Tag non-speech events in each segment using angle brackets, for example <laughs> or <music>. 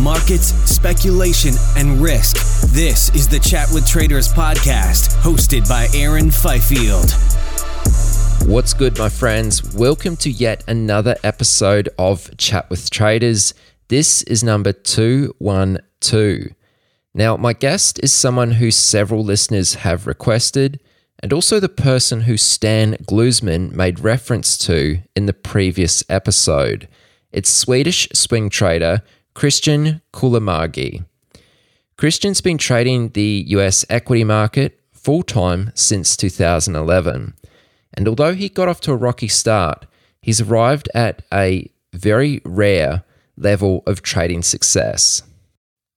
Markets, speculation, and risk. This is the Chat with Traders podcast, hosted by Aaron Fifield. What's good, my friends? Welcome to yet another episode of Chat with Traders. This is number 212. Now, my guest is someone who several listeners have requested, and also the person who Stan Glusman made reference to in the previous episode. It's Swedish swing trader Kristjan Kullamägi. Kristjan's been trading the US equity market full time since 2011. And although he got off to a rocky start, he's arrived at a very rare level of trading success.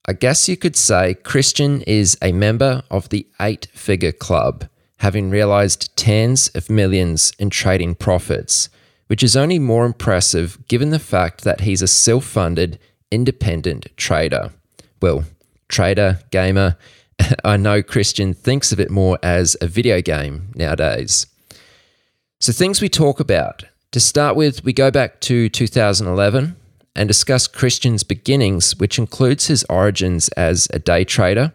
I guess you could say Kristjan is a member of the eight figure club, having realized tens of millions in trading profits, which is only more impressive given the fact that he's a self funded independent trader. Well, trader, gamer. <laughs> I know Kristjan thinks of it more as a video game nowadays. So, things we talk about. To start with, we go back to 2011 and discuss Kristjan's beginnings, which includes his origins as a day trader.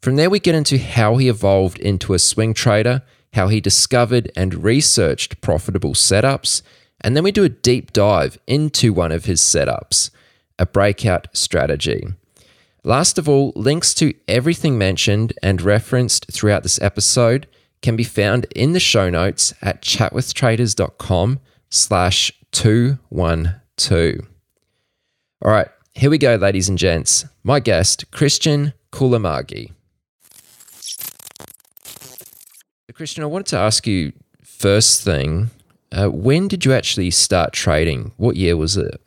From there, we get into how he evolved into a swing trader, how he discovered and researched profitable setups, and then we do a deep dive into one of his setups a breakout strategy. Last of all, links to everything mentioned and referenced throughout this episode can be found in the show notes at chatwithtraders.com slash 212. All right, here we go, ladies and gents. My guest, Kristjan Kullamägi. Kristjan, I wanted to ask you first thing, uh, when did you actually start trading? What year was it?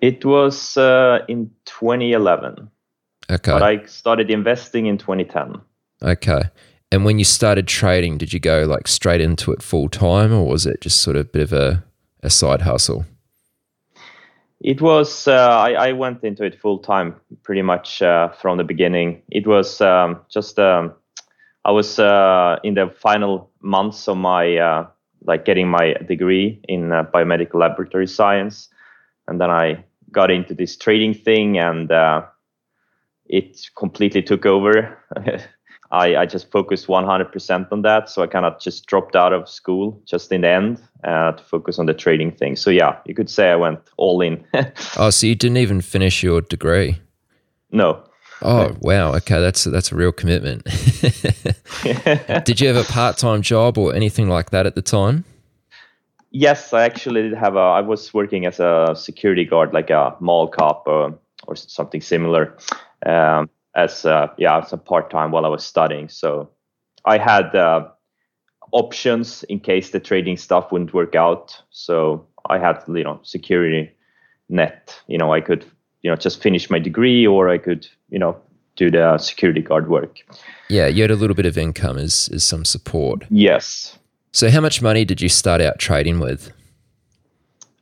It was uh, in 2011. Okay. But I started investing in 2010. Okay. And when you started trading, did you go like straight into it full time or was it just sort of a bit of a, a side hustle? It was, uh, I, I, went into it full time pretty much uh, from the beginning. It was um, just, um, I was uh, in the final months of my, uh, like getting my degree in uh, biomedical laboratory science. And then I got into this trading thing and uh, it completely took over. <laughs> I, I just focused 100% on that. So I kind of just dropped out of school just in the end uh, to focus on the trading thing. So yeah, you could say I went all in. <laughs> oh, so you didn't even finish your degree? No. Oh wow! Okay, that's that's a real commitment. <laughs> Did you have a part-time job or anything like that at the time? Yes, I actually did have a. I was working as a security guard, like a mall cop or, or something similar, um, as a, yeah, as a part time while I was studying. So I had uh, options in case the trading stuff wouldn't work out. So I had you know security net. You know, I could you know just finish my degree, or I could you know do the security guard work. Yeah, you had a little bit of income as as some support. Yes. So, how much money did you start out trading with?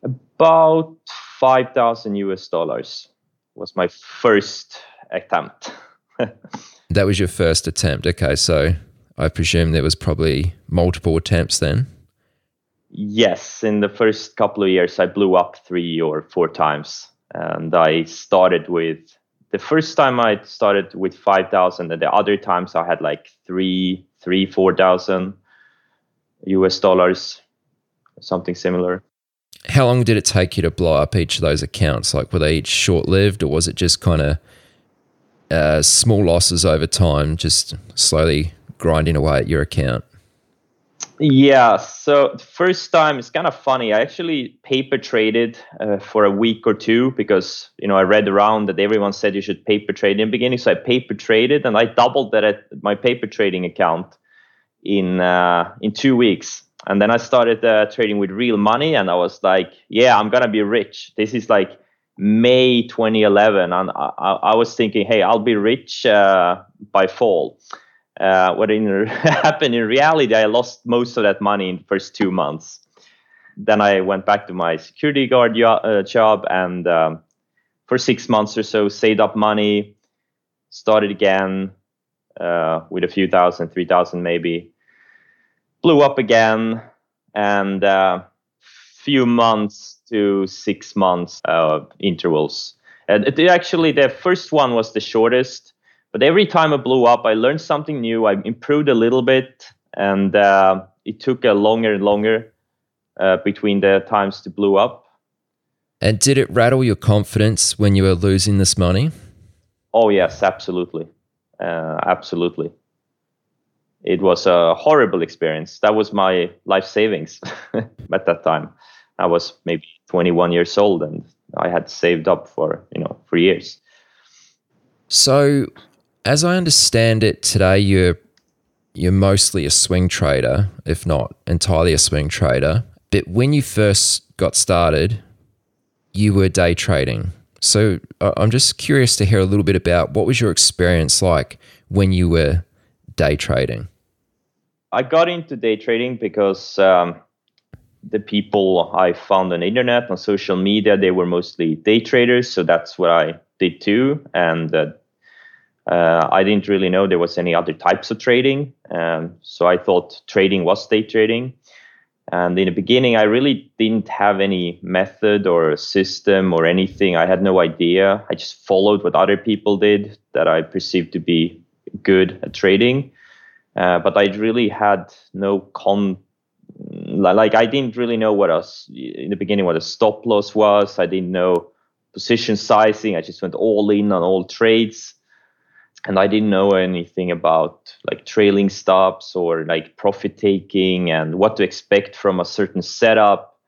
About 5,000 US dollars was my first attempt. <laughs> that was your first attempt. Okay. So, I presume there was probably multiple attempts then. Yes, in the first couple of years, I blew up three or four times, and I started with the first time I started with five thousand, and the other times I had like three, three, four thousand US dollars, something similar. How long did it take you to blow up each of those accounts? Like, were they each short lived, or was it just kind of uh, small losses over time, just slowly grinding away at your account? Yeah. So first time it's kind of funny. I actually paper traded uh, for a week or two because you know I read around that everyone said you should paper trade in the beginning. So I paper traded and I doubled that at my paper trading account in uh, in two weeks. And then I started uh, trading with real money, and I was like, "Yeah, I'm gonna be rich." This is like May 2011, and I, I was thinking, "Hey, I'll be rich uh, by fall." Uh, what in, <laughs> happened in reality, I lost most of that money in the first two months. Then I went back to my security guard uh, job and um, for six months or so saved up money, started again uh, with a few thousand, three thousand maybe, blew up again, and uh, few months to six months uh, intervals. And it, actually, the first one was the shortest but every time I blew up, I learned something new. I improved a little bit, and uh, it took a longer and longer uh, between the times to blow up. And did it rattle your confidence when you were losing this money? Oh yes, absolutely, uh, absolutely. It was a horrible experience. That was my life savings <laughs> at that time. I was maybe 21 years old, and I had saved up for you know for years. So, as I understand it today, you're you're mostly a swing trader, if not entirely a swing trader. But when you first got started, you were day trading. So I'm just curious to hear a little bit about what was your experience like when you were day trading. I got into day trading because um, the people I found on the internet on social media they were mostly day traders, so that's what I did too, and uh, uh, I didn't really know there was any other types of trading, um, so I thought trading was day trading. And in the beginning, I really didn't have any method or system or anything. I had no idea. I just followed what other people did that I perceived to be good at trading. Uh, but I really had no con. Like I didn't really know what else in the beginning what a stop loss was. I didn't know position sizing. I just went all in on all trades and I didn't know anything about like trailing stops or like profit taking and what to expect from a certain setup.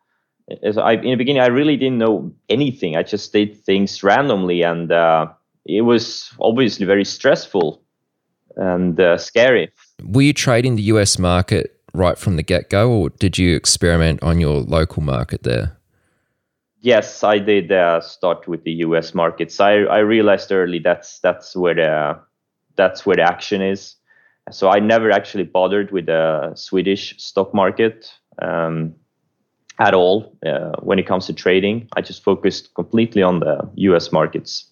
I, in the beginning, I really didn't know anything. I just did things randomly, and uh, it was obviously very stressful and uh, scary. Were you trading the US market right from the get go, or did you experiment on your local market there? Yes, I did uh, start with the U.S. markets. I, I realized early that's that's where the that's where the action is. So I never actually bothered with the Swedish stock market um, at all uh, when it comes to trading. I just focused completely on the U.S. markets.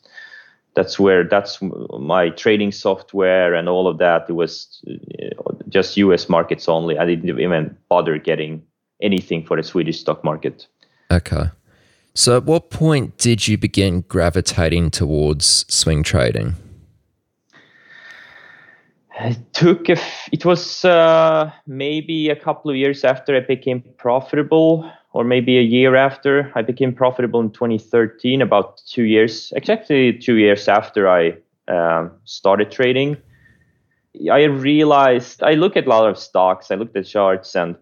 That's where that's my trading software and all of that. It was uh, just U.S. markets only. I didn't even bother getting anything for the Swedish stock market. Okay. So, at what point did you begin gravitating towards swing trading? it took a f- it was uh, maybe a couple of years after i became profitable or maybe a year after i became profitable in 2013 about two years exactly two years after i um, started trading i realized i look at a lot of stocks i looked at charts and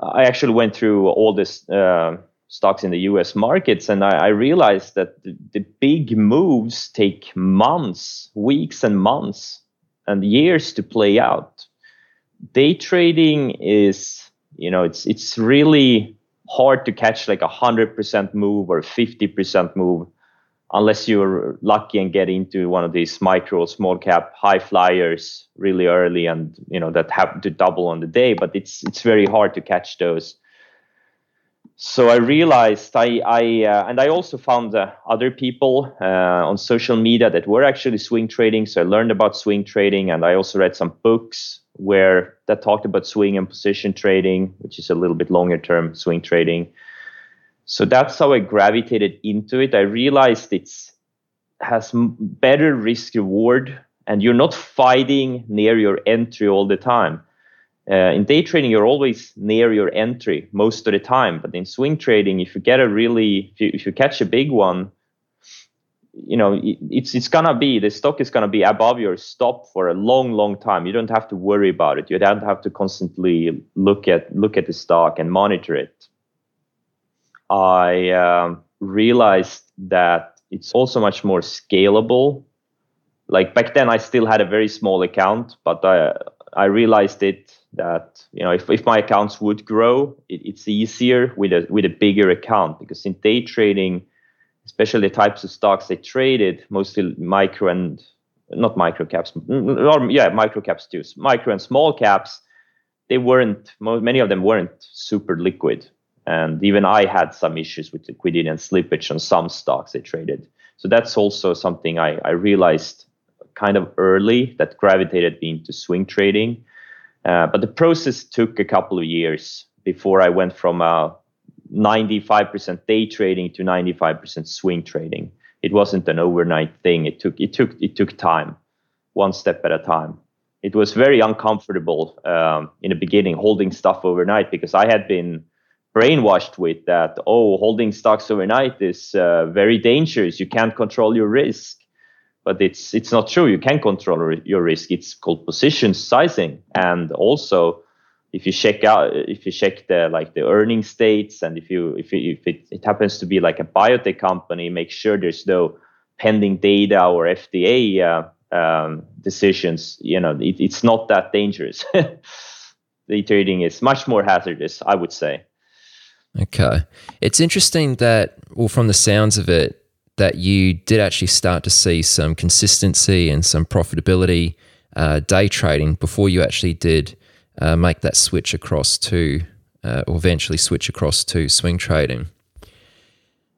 i actually went through all this uh, stocks in the us markets and i, I realized that the, the big moves take months weeks and months and years to play out. Day trading is, you know, it's it's really hard to catch like a hundred percent move or fifty percent move unless you're lucky and get into one of these micro small cap high flyers really early and you know that happen to double on the day. But it's it's very hard to catch those so I realized I, I uh, and I also found uh, other people uh, on social media that were actually swing trading. So I learned about swing trading, and I also read some books where that talked about swing and position trading, which is a little bit longer term swing trading. So that's how I gravitated into it. I realized it's has better risk reward, and you're not fighting near your entry all the time uh, in day trading, you're always near your entry most of the time. But in swing trading, if you get a really, if you, if you catch a big one, you know it's it's gonna be the stock is gonna be above your stop for a long, long time. You don't have to worry about it. You don't have to constantly look at look at the stock and monitor it. I um, realized that it's also much more scalable. Like back then, I still had a very small account, but I I realized it that you know if, if my accounts would grow it, it's easier with a with a bigger account because in day trading especially the types of stocks they traded mostly micro and not micro caps or yeah micro caps too micro and small caps they weren't many of them weren't super liquid. And even i had some issues with liquidity and slippage on some stocks they traded. So that's also something i, I realized kind of early that gravitated me into swing trading uh, but the process took a couple of years before I went from a 95% day trading to 95% swing trading. It wasn't an overnight thing. It took it took it took time, one step at a time. It was very uncomfortable um, in the beginning holding stuff overnight because I had been brainwashed with that. Oh, holding stocks overnight is uh, very dangerous. You can't control your risk but it's it's not true. You can control your risk. It's called position sizing, and also if you check out if you check the like the earning states, and if you if if it, it happens to be like a biotech company, make sure there's no pending data or FDA uh, um, decisions. You know, it, it's not that dangerous. <laughs> the trading is much more hazardous, I would say. Okay, it's interesting that well, from the sounds of it that you did actually start to see some consistency and some profitability uh, day trading before you actually did uh, make that switch across to, uh, or eventually switch across to swing trading.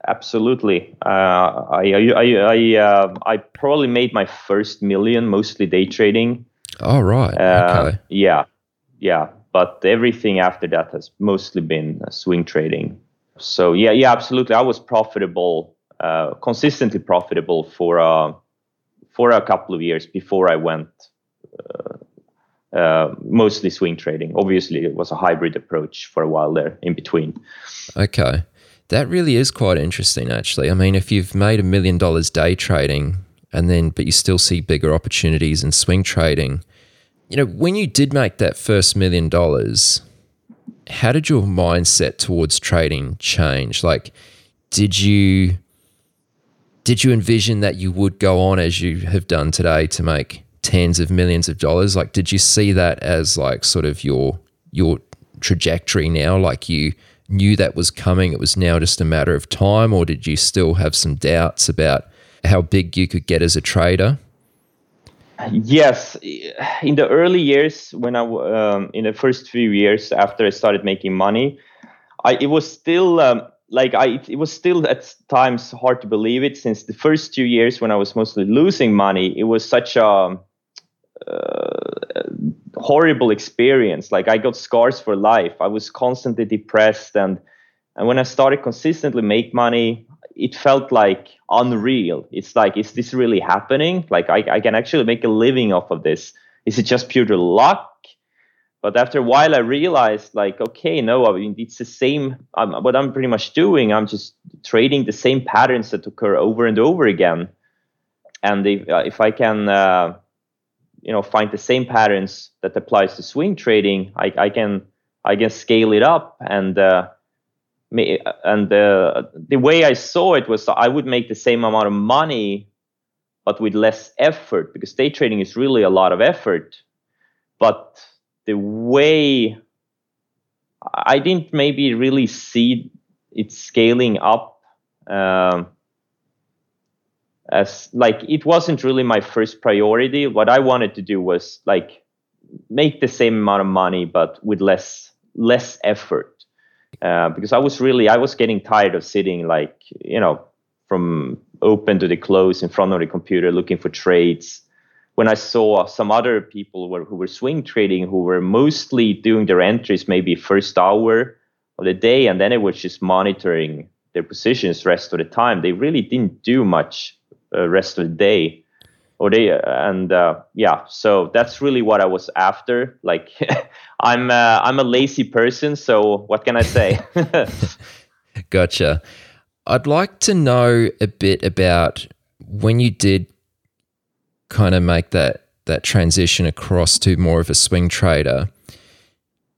Absolutely. Uh, I I I, uh, I probably made my first million mostly day trading. Oh right. Uh, okay. Yeah, yeah. But everything after that has mostly been swing trading. So yeah, yeah, absolutely. I was profitable uh, consistently profitable for a for a couple of years before I went uh, uh, mostly swing trading. Obviously, it was a hybrid approach for a while there in between. Okay. That really is quite interesting, actually. I mean, if you've made a million dollars day trading and then, but you still see bigger opportunities in swing trading, you know, when you did make that first million dollars, how did your mindset towards trading change? Like, did you did you envision that you would go on as you have done today to make tens of millions of dollars? Like, did you see that as like sort of your your trajectory now? Like you knew that was coming, it was now just a matter of time, or did you still have some doubts about how big you could get as a trader? Yes, in the early years, when I um, in the first few years after I started making money, I it was still um, like I, it was still at times hard to believe it since the first two years when I was mostly losing money, it was such a uh, horrible experience. Like I got scars for life. I was constantly depressed, and and when I started consistently make money, it felt like unreal. It's like, is this really happening? Like I, I can actually make a living off of this. Is it just pure luck? But after a while, I realized like, okay, no, I mean, it's the same. What I'm pretty much doing, I'm just trading the same patterns that occur over and over again. And if, uh, if I can, uh, you know, find the same patterns that applies to swing trading, I, I can I can scale it up and uh, and uh, the way I saw it was I would make the same amount of money, but with less effort because day trading is really a lot of effort. But the way I didn't maybe really see it scaling up um, as like it wasn't really my first priority. What I wanted to do was like make the same amount of money but with less less effort. uh, because I was really I was getting tired of sitting like you know from open to the close in front of the computer looking for trades. When I saw some other people were, who were swing trading who were mostly doing their entries maybe first hour of the day and then it was just monitoring their positions rest of the time. They really didn't do much uh, rest of the day. Or they and uh, yeah so that's really what i was after. Like <laughs> i'm uh, i'm a lazy person so what can i say? <laughs> Gotcha. I'd like to know a bit about when you did kind of make that that transition across to more of a swing trader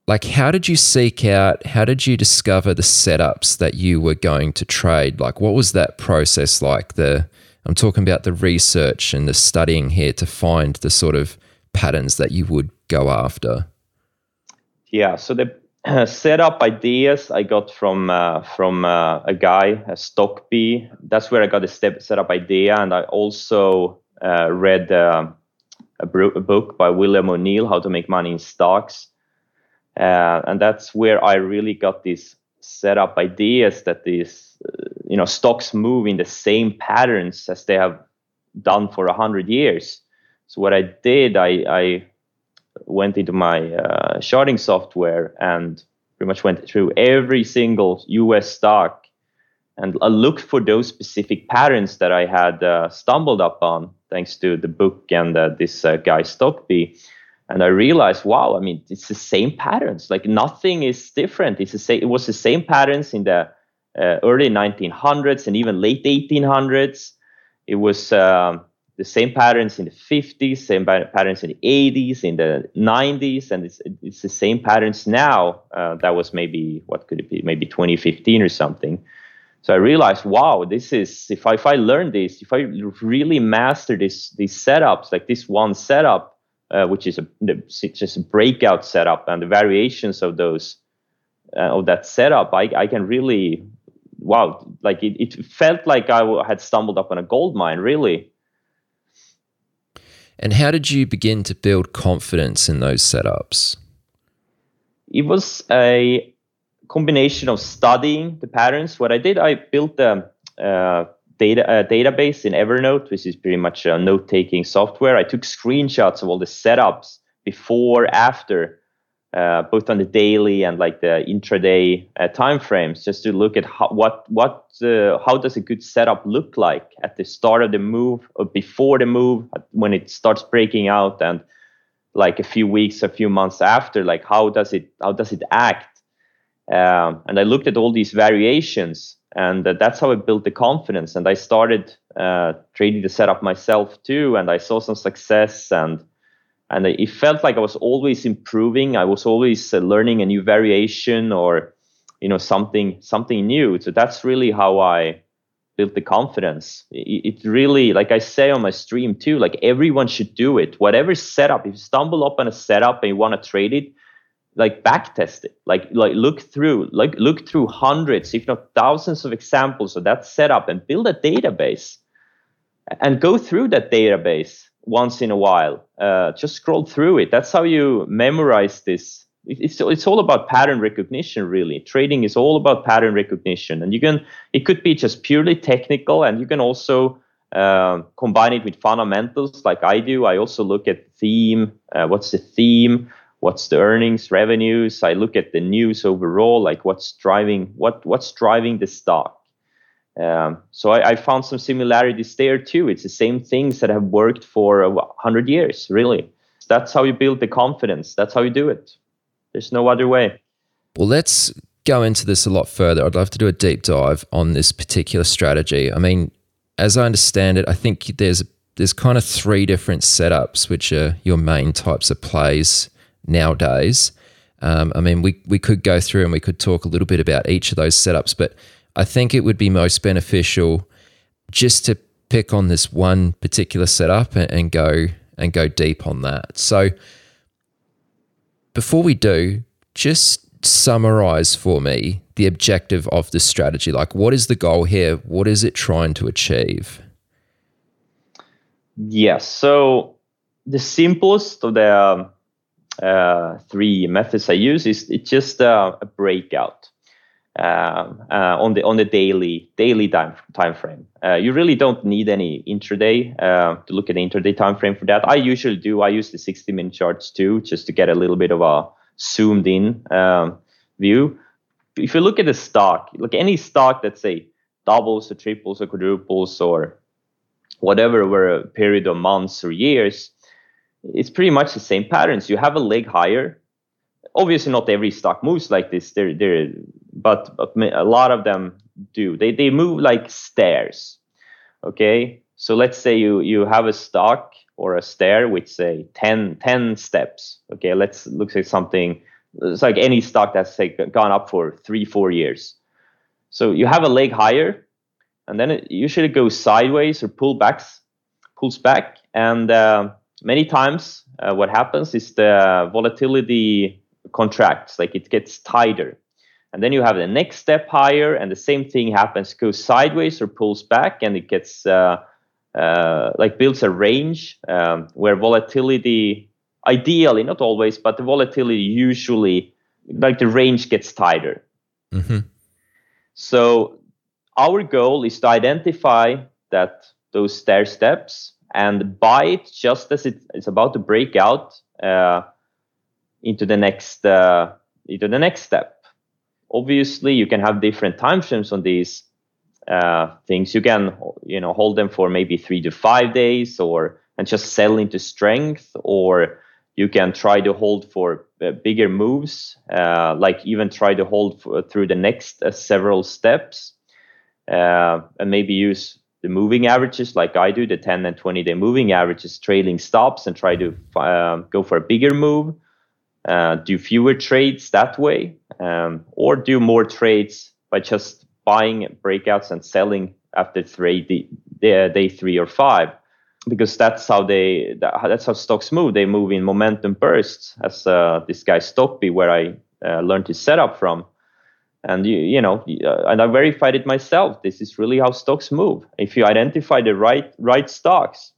like how did you seek out how did you discover the setups that you were going to trade like what was that process like the I'm talking about the research and the studying here to find the sort of patterns that you would go after. Yeah, so the <clears throat> setup ideas I got from uh, from uh, a guy, a Stockbee. That's where I got the step setup idea, and I also read uh, a, a, book by William O'Neill, How to Make Money in Stocks, uh, and that's where I really got these set up ideas that these you know stocks move in the same patterns as they have done for a hundred years. So what I did, I, I went into my uh, charting software and pretty much went through every single U.S. stock and looked for those specific patterns that I had uh, stumbled upon thanks to the book and uh, this uh, guy Stockbee. And I realized, wow, I mean, it's the same patterns. Like nothing is different. It's the same. It was the same patterns in the uh, early 1900s and even late 1800s. It was um, the same patterns in the 50s, same patterns in the 80s, in the 90s, and it's, it's the same patterns now. Uh, that was maybe what could it be? Maybe 2015 or something. So I realized, wow, this is if I if I learn this, if I really master this these setups, like this one setup, uh, which is a just a breakout setup, and the variations of those uh, of that setup, I I can really wow, like it, it felt like I had stumbled upon a gold mine, really. And how did you begin to build confidence in those setups? It was a combination of studying the patterns. What I did, I built a, uh, data a database in Evernote, which is pretty much a note-taking software. I took screenshots of all the setups before, after, uh, both on the daily and like the intraday uh, time frames, just to look at how, what what uh, how does a good setup look like at the start of the move or before the move when it starts breaking out and like a few weeks, a few months after, like how does it how does it act? Um, and I looked at all these variations, and uh, that's how I built the confidence. And I started uh, trading the setup myself too, and I saw some success and and it felt like I was always improving. I was always uh, learning a new variation or you know something something new. So that's really how I built the confidence. It, it, really, like I say on my stream too, like everyone should do it. Whatever setup, if you stumble upon a setup and you want to trade it, like back test it. Like like look through like look through hundreds, if not thousands, of examples of that setup and build a database and go through that database once in a while. Uh, just scroll through it. That's how you memorize this. It's it's all about pattern recognition, really. Trading is all about pattern recognition, and you can it could be just purely technical, and you can also uh, combine it with fundamentals, like I do. I also look at theme. Uh, what's the theme? What's the earnings, revenues? I look at the news overall, like what's driving what what's driving the stock um, so I, I, found some similarities there too. It's the same things that have worked for a hundred years, really. That's how you build the confidence. That's how you do it. There's no other way. Well, let's go into this a lot further. I'd love to do a deep dive on this particular strategy. I mean, as I understand it, I think there's there's kind of three different setups, which are your main types of plays nowadays. Um, I mean, we we could go through and we could talk a little bit about each of those setups, but I think it would be most beneficial just to pick on this one particular setup and, go and go deep on that. So before we do, just summarize for me the objective of this strategy. Like, what is the goal here? What is it trying to achieve? Yes. So the simplest of the uh, three methods I use is it's just uh, a breakout. um, uh, on the on the daily daily time time frame. Uh, you really don't need any intraday uh, to look at the intraday time frame for that. I usually do. I use the 60 minute charts too, just to get a little bit of a zoomed in um, view. If you look at the stock, look any stock that say doubles or triples or quadruples or whatever over a period of months or years, it's pretty much the same patterns. You have a leg higher. Obviously, not every stock moves like this. They're, they're, but, but a lot of them do. They, they move like stairs. Okay, so let's say you you have a stock or a stair with say 10, 10 steps. Okay, let's look at something. It's like any stock that's say, gone up for three, four years. So you have a leg higher, and then it usually goes sideways or pull backs, pulls back, and uh, many times uh, what happens is the volatility contracts, like it gets tighter, and then you have the next step higher, and the same thing happens, goes sideways or pulls back, and it gets uh, uh like builds a range um, where volatility, ideally, not always, but the volatility usually, like the range gets tighter. Mm-hmm. So our goal is to identify that those stair steps and buy it just as it is about to break out uh, into the next uh, into the next step. Obviously, you can have different time frames on these uh, things. You can you know hold them for maybe three to five days, or and just sell into strength, or you can try to hold for uh, bigger moves, uh, like even try to hold for, through the next uh, several steps, and maybe use the moving averages like I do, the 10 and 20 day moving averages, trailing stops, and try to um, go for a bigger move. Uh, do fewer trades that way, um, or do more trades by just buying breakouts and selling after three day, day three or five because that's how they that's how stocks move. They move in momentum bursts, as uh, this guy Stockbee, where I uh, learned his setup from. And you, you know, uh, and I verified it myself. This is really how stocks move. If you identify the right right stocks,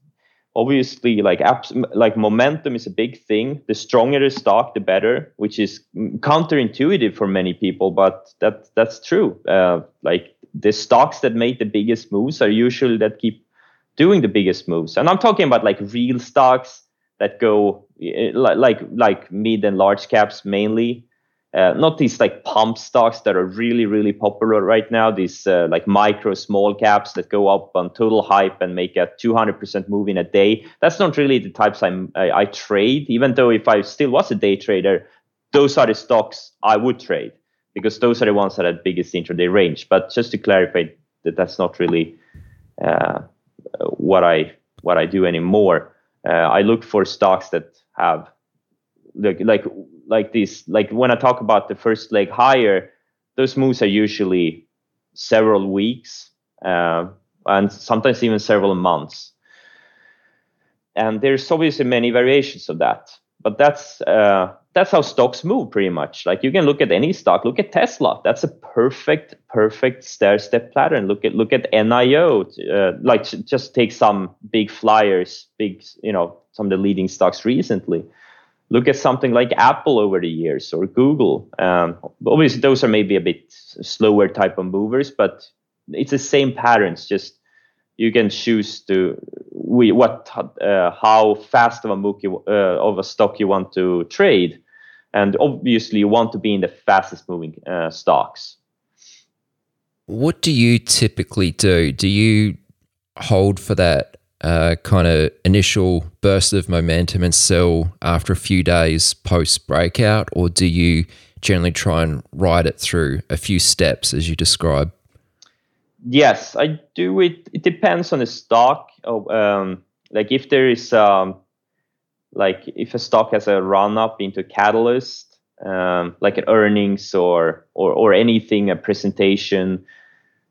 obviously, like apps, like momentum is a big thing. The stronger the stock, the better, which is counterintuitive for many people, but that that's true. Uh, like the stocks that make the biggest moves are usually that keep doing the biggest moves. And I'm talking about like real stocks that go eh, like like mid and large caps mainly. Uh, not these like pump stocks that are really really popular right now. These uh, like micro small caps that go up on total hype and make a 200% move in a day. That's not really the types I'm, I, I trade. Even though if I still was a day trader, those are the stocks I would trade because those are the ones that have biggest intraday range. But just to clarify that that's not really uh, what I what I do anymore. Uh, I look for stocks that have like like like this like when I talk about the first leg higher, those moves are usually several weeks uh, and sometimes even several months. And there's obviously many variations of that, but that's uh, that's how stocks move pretty much. Like you can look at any stock, look at Tesla. That's a perfect, perfect stair step pattern. Look at look at NIO. Uh, like just take some big flyers, big you know some of the leading stocks recently. Look at something like Apple over the years or Google. Um, obviously, those are maybe a bit slower type of movers, but it's the same patterns. Just you can choose to we what uh, how fast of a you, uh, of a stock you want to trade, and obviously you want to be in the fastest moving uh, stocks. What do you typically do? Do you hold for that uh, kind of initial burst of momentum and sell after a few days post breakout, or do you generally try and ride it through a few steps as you describe? Yes, I do it. It depends on the stock. Oh, um, like if there is um, like if a stock has a run up into catalyst, um, like an earnings or or or anything, a presentation.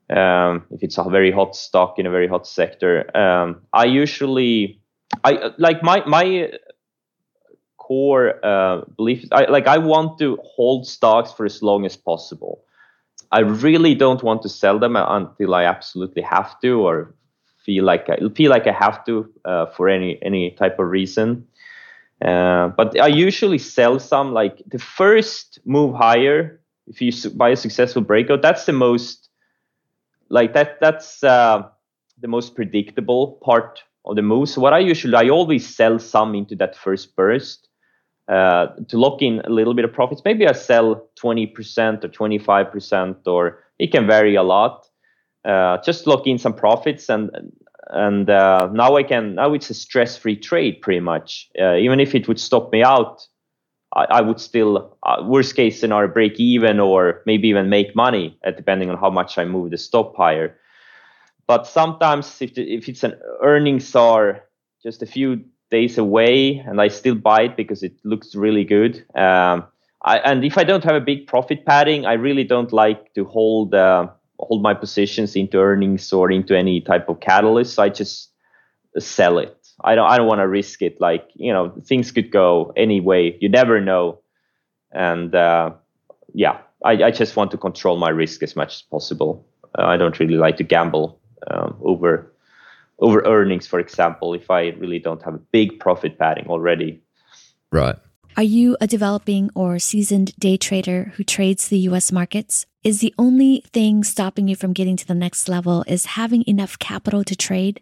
Um, if it's a very hot stock in a very hot sector, um, I usually I like my my core uh, belief. I like I want to hold stocks for as long as possible. I really don't want to sell them until I absolutely have to, or feel like I feel like I have to uh, for any any type of reason. Uh, but I usually sell some like the first move higher if you buy a successful breakout, that's the most like that. That's uh, the most predictable part of the move. So what I usually I always sell some into that first burst uh, to lock in a little bit of profits. Maybe I sell 20% or 25%, or it can vary a lot. Uh, just lock in some profits and and uh, now I can now it's a stress-free trade pretty much. Uh, even if it would stop me out, I, I would still uh, worst case scenario break even or maybe even make money, uh, depending on how much I move the stop higher. But sometimes if the, if it's an earnings are just a few days away and I still buy it because it looks really good. Um, I, and if I don't have a big profit padding, I really don't like to hold uh, hold my positions into earnings or into any type of catalyst. So I just sell it. I don't I don't want to risk it. Like you know, things could go any way. You never know. And uh, yeah, I, I just want to control my risk as much as possible. Uh, I don't really like to gamble um, over over earnings, for example, if I really don't have a big profit padding already. Right. Are you a developing or seasoned day trader who trades the US markets? Is the only thing stopping you from getting to the next level is having enough capital to trade?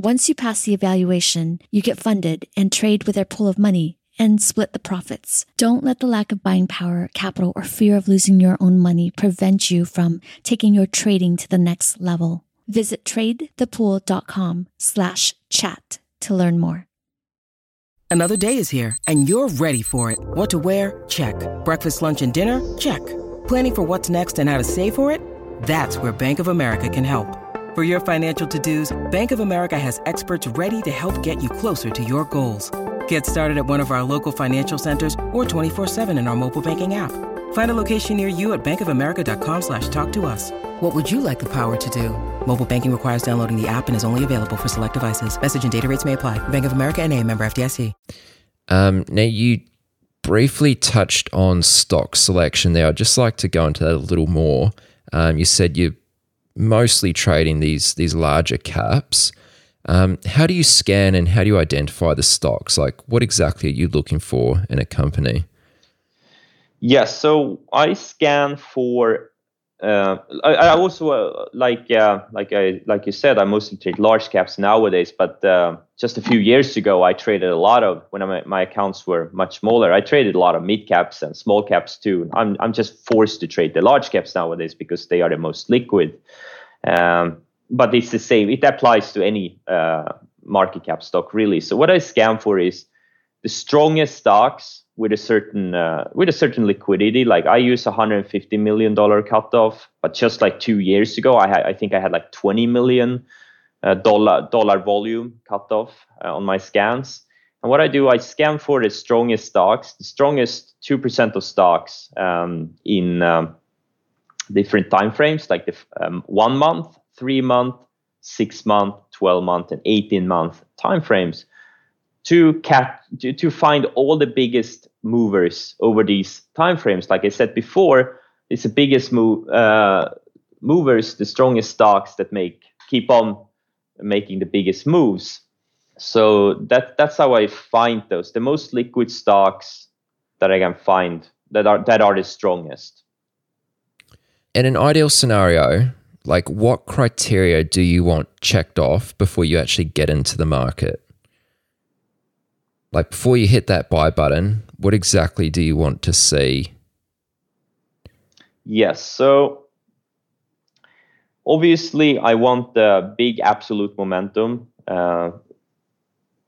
Once you pass the evaluation, you get funded and trade with their pool of money and split the profits. Don't let the lack of buying power, capital, or fear of losing your own money prevent you from taking your trading to the next level. Visit tradethepool.com slash chat to learn more. Another day is here and you're ready for it. What to wear? Check. Breakfast, lunch, and dinner? Check. Planning for what's next and how to save for it? That's where Bank of America can help. For your financial to-dos, Bank of America has experts ready to help get you closer to your goals. Get started at one of our local financial centers or 24-7 in our mobile banking app. Find a location near you at bankofamerica.com slash talk to us. What would you like the power to do? Mobile banking requires downloading the app and is only available for select devices. Message and data rates may apply. Bank of America and a member FDIC. Um, now, you briefly touched on stock selection there. I'd just like to go into that a little more. Um, you said you're mostly trading these, these larger caps. Um, how do you scan and how do you identify the stocks? Like, what exactly are you looking for in a company? Yes, so I scan for. Uh, I, I, also uh, like uh, like I like you said, I mostly trade large caps nowadays. But uh, just a few years ago, I traded a lot of when my, my accounts were much smaller. I traded a lot of mid caps and small caps too. I'm I'm just forced to trade the large caps nowadays because they are the most liquid. Um, but it's the same. It applies to any uh, market cap stock really. So what I scan for is the strongest stocks with a certain uh, with a certain liquidity. Like I use hundred fifty million dollar cutoff, but just like two years ago, I had I think I had like twenty million uh, dollar dollar volume cutoff uh, on my scans. And what I do, I scan for the strongest stocks, the strongest two percent of stocks um, in um, different time frames, like the um, one month, three month, six month, 12 month, and 18 month timeframes to cat to, to find all the biggest movers over these timeframes. Like I said before, it's the biggest move uh, movers, the strongest stocks that make keep on making the biggest moves. So that that's how I find those the most liquid stocks that I can find that are that are the strongest. In an ideal scenario, like, what criteria do you want checked off before you actually get into the market? Like, before you hit that buy button, what exactly do you want to see? Yes. So, obviously, I want the big absolute momentum. Uh,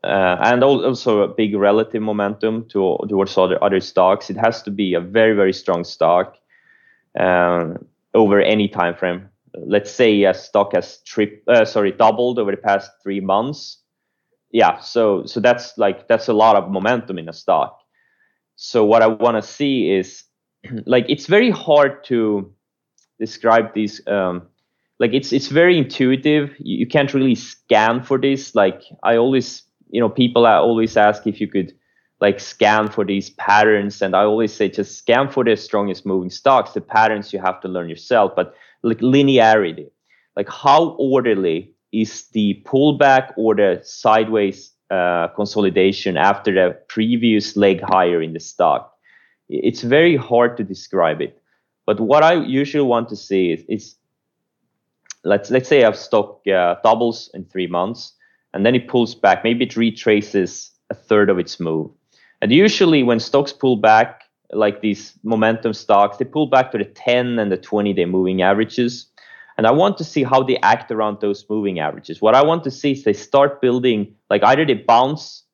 uh, and also a big relative momentum to, towards other other stocks. It has to be a very very strong stock um, over any time frame let's say a stock has trip uh, sorry doubled over the past three months yeah so so that's like that's a lot of momentum in a stock so what i want to see is <clears throat> like it's very hard to describe these um, like it's it's very intuitive. You, you can't really scan for this. Like I always, you know, people I always ask if you could like scan for these patterns. And i always say just scan for the strongest moving stocks the patterns you have to learn yourself but like linearity. Like how orderly is the pullback or the sideways uh, consolidation after the previous leg higher in the stock? It's very hard to describe it. But what i usually want to see is, is let's let's say a stock uh, doubles in three months and then it pulls back. Maybe it retraces a third of its move and usually when stocks pull back like these momentum stocks they pull back to the 10 and the 20 day moving averages and i want to see how they act around those moving averages what i want to see is they start building like either they bounce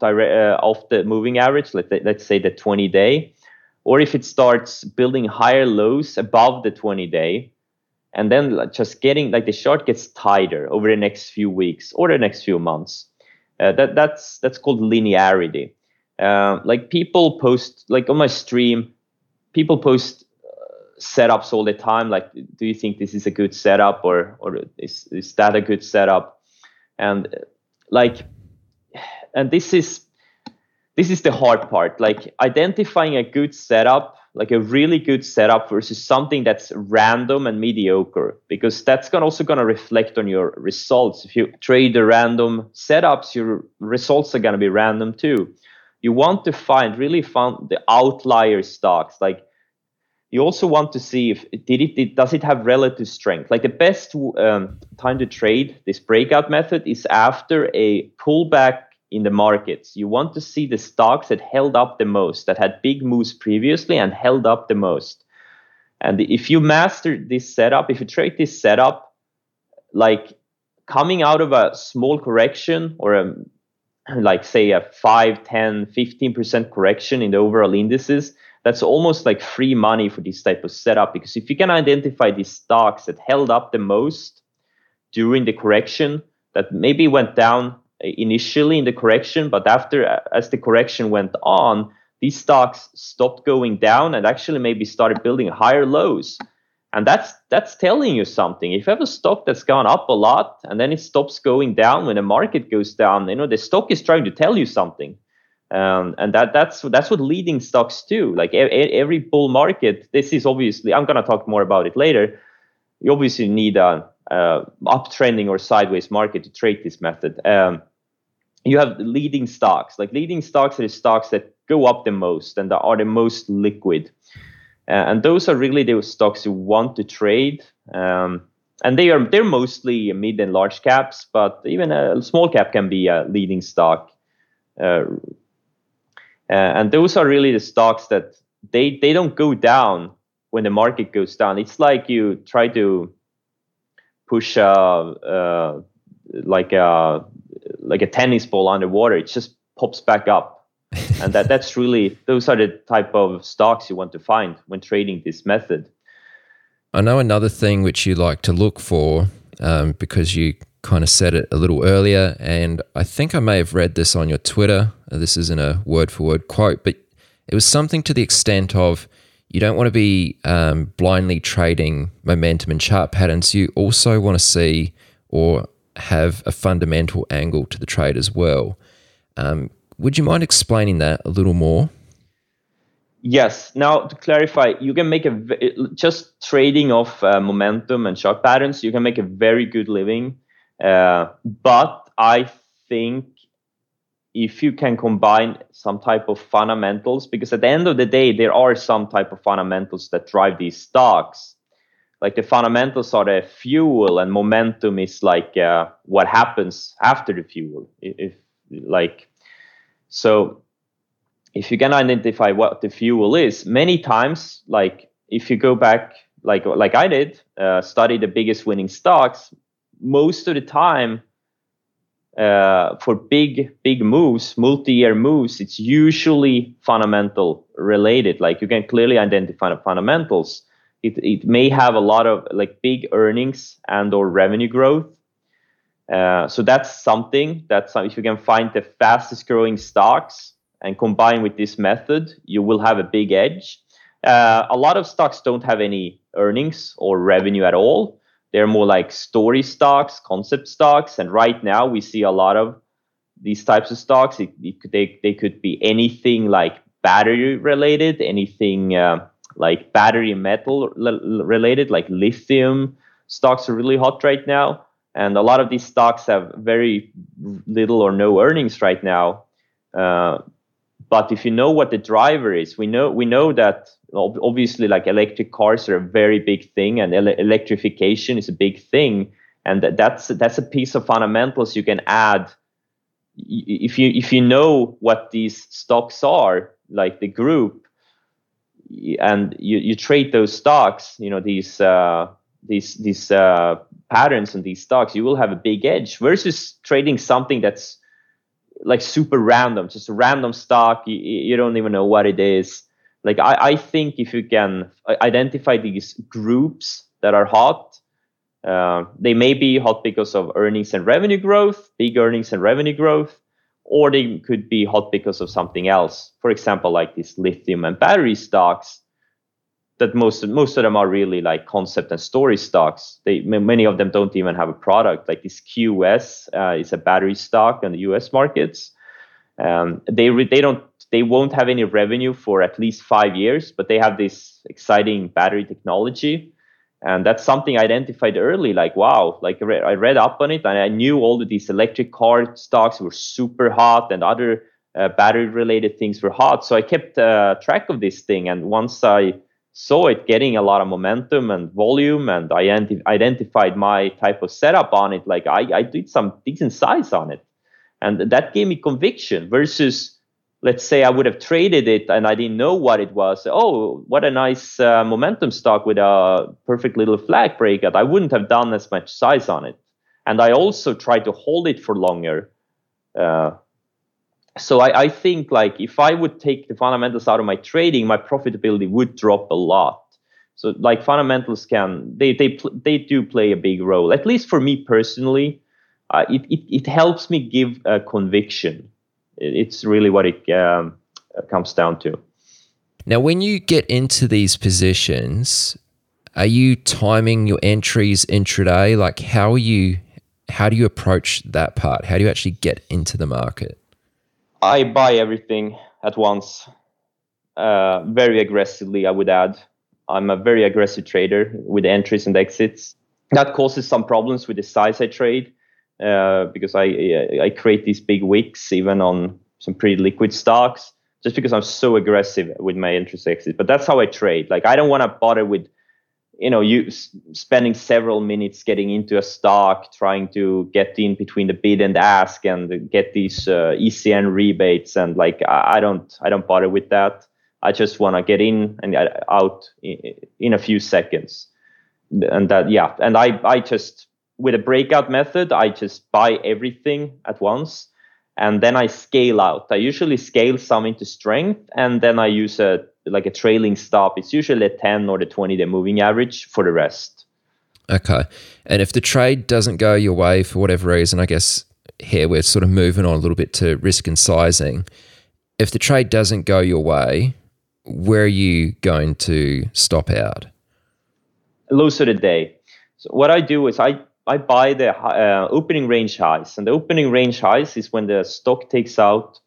direct, uh, off the moving average let, let's say the 20 day or if it starts building higher lows above the 20 day and then just getting like the chart gets tighter over the next few weeks or the next few months. Uh, that that's that's called linearity. Uh, like people post like on my stream, people post uh, setups all the time. Like, do you think this is a good setup or or is is that a good setup? And uh, like, and this is this is the hard part. Like identifying a good setup like a really good setup versus something that's random and mediocre because that's gonna also to reflect on your results if you trade the random setups your results are to be random too you want to find really find the outlier stocks like you also want to see if did it did, does it have relative strength like the best um, time to trade this breakout method is after a pullback in the markets. You want to see the stocks that held up the most, that had big moves previously and held up the most. And if you master this setup, if you trade this setup, like coming out of a small correction or a like say a 5 10 15% correction in the overall indices that's almost like free money for this type of setup because if you can identify these stocks that held up the most during the correction that maybe went down initially in the correction, but after as the correction went on, these stocks stopped going down and actually maybe started building higher lows. And that's that's telling you something. If you have a stock that's gone up a lot and then it stops going down when the market goes down, you know the stock is trying to tell you something. Um, and that that's that's what leading stocks do. Like every bull market, this is obviously I'm going to talk more about it later. You obviously need a, a uptrending or sideways market to trade this method. Um, you have leading stocks. Like leading stocks are the stocks that go up the most and are the most liquid. Uh, and those are really those stocks you want to trade. Um, and they are they're mostly mid and large caps, but even a small cap can be a leading stock. Uh, uh, and those are really the stocks that they they don't go down when the market goes down. It's like you try to push a, uh, like a like a tennis ball underwater. It just pops back up. And that that's really those are the type of stocks you want to find when trading this method. I know another thing which you like to look for um, because you kind of said it a little earlier, and I think I may have read this on your Twitter. This isn't a word for word quote, but it was something to the extent of you don't want to be um, blindly trading momentum and chart patterns. You also want to see or have a fundamental angle to the trade as well. Um, would you mind explaining that a little more? Yes. Now, to clarify, you can make a just trading of uh, momentum and chart patterns. You can make a very good living, uh, but I think if you can combine some type of fundamentals, because at the end of the day, there are some type of fundamentals that drive these stocks like the fundamentals are the fuel and momentum is like uh, what happens after the fuel if, if like so if you can identify what the fuel is many times like if you go back like like i did uh, study the biggest winning stocks most of the time uh, for big big moves multi-year moves it's usually fundamental related. Like you can clearly identify the fundamentals. It, it may have a lot of like big earnings and or revenue growth uh, so that's something that if you can find the fastest growing stocks and combine with this method you will have a big edge uh, a lot of stocks don't have any earnings or revenue at all they're more like story stocks, concept stocks. And right now we see a lot of these types of stocks. It, it they, they could be anything like battery related, anything uh, like battery metal related, like lithium stocks are really hot right now. And a lot of these stocks have very little or no earnings right now. Uh, but if you know what the driver is, we know we know that obviously like electric cars are a very big thing, and ele- electrification is a big thing, and that's that's a piece of fundamentals you can add. If you if you know what these stocks are, like the group, and you, you trade those stocks, you know these uh, these these uh, patterns and these stocks, you will have a big edge versus trading something that's like super random, just a random stock. You, you don't even know what it is. Like I, I think if you can identify these groups that are hot, uh, they may be hot because of earnings and revenue growth, big earnings and revenue growth, or they could be hot because of something else. For example, like these lithium and battery stocks that most most of them are really like concept and story stocks. They many of them don't even have a product. Like this QS uh, is a battery stock in the U.S. markets. Um, they re- they don't they won't have any revenue for at least five years, but they have this exciting battery technology, and that's something I identified early. Like wow, like I read, I read up on it, and I knew all of these electric car stocks were super hot, and other uh, battery related things were hot. So I kept uh, track of this thing, and once I saw it getting a lot of momentum and volume and I identi- identified my type of setup on it like I, I did some decent size on it. And that gave me conviction versus let's say i would have traded it and i didn't know what it was. Oh what a nice uh, momentum stock with a perfect little flag breakout i wouldn't have done as much size on it. And i also tried to hold it for longer uh, so I, I, think like if I would take the fundamentals out of my trading, my profitability would drop a lot. So like fundamentals can they they they do play a big role. At least for me personally, uh, it, it it helps me give a conviction. It's really what it um, comes down to. Now, when you get into these positions, are you timing your entries intraday? Like, how are you? How do you approach that part? How do you actually get into the market? I buy everything at once, uh, very aggressively. I would add, I'm a very aggressive trader with entries and exits. That causes some problems with the size I trade uh, because I I create these big wicks even on some pretty liquid stocks just because I'm so aggressive with my entries exits. But that's how I trade. Like I don't want to bother with you know you spending several minutes getting into a stock trying to get in between the bid and ask and get these uh, ecn rebates and like I, I, don't i don't bother with that. I just want to get in and out in a few seconds. And that yeah. And i i just with a breakout method i just buy everything at once and then i scale out. I usually scale some into strength and then i use a like a trailing stop, it's usually a 10 or the 20 day moving average for the rest. Okay. And if the trade doesn't go your way for whatever reason, I guess here we're sort of moving on a little bit to risk and sizing. If the trade doesn't go your way, where are you going to stop out? Lows of the day. So what I do is I I buy the uh, opening range highs, and the opening range highs is when the stock takes out.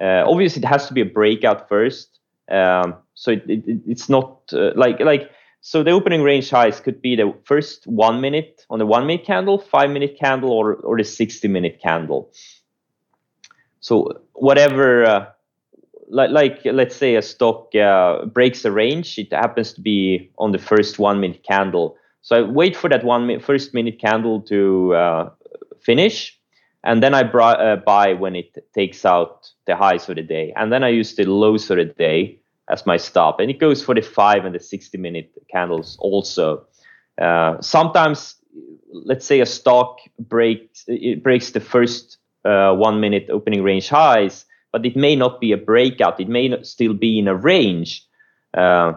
Uh, obviously, it has to be a breakout first, um, so it, it, it's not uh, like like so the opening range highs could be the first one minute on the one minute candle, five minute candle, or or the sixty minute candle. So whatever, uh, like like let's say a stock uh, breaks a range, it happens to be on the first one minute candle. So I wait for that one minute, first minute candle to uh, finish, and then I brought, uh, buy when it takes out the highs of the day, and then I use the lows of the day as my stop, and it goes for the five and the sixty minute candles also. Uh, sometimes, let's say a stock breaks it breaks the first uh, one minute opening range highs, but it may not be a breakout. It may still be in a range, uh,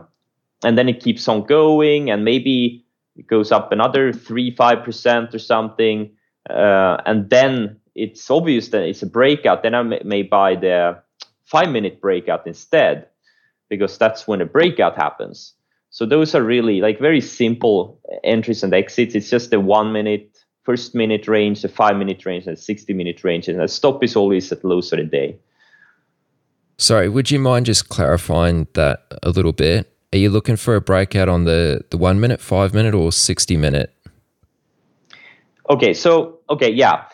and then it keeps on going, and maybe it goes up another three five percent or something uh, and then it's obvious that it's a breakout, then I may, may buy the five minute breakout instead, because that's when a breakout happens. So those are really like very simple entries and exits. It's just the one minute, first minute range, the five minute range, and the 60 minute range. And the stop is always at lows of the day. Sorry, would you mind just clarifying that a little bit? Are you looking for a breakout on the, the one minute, five minute, or 60 minute? Okay, so, okay, yeah.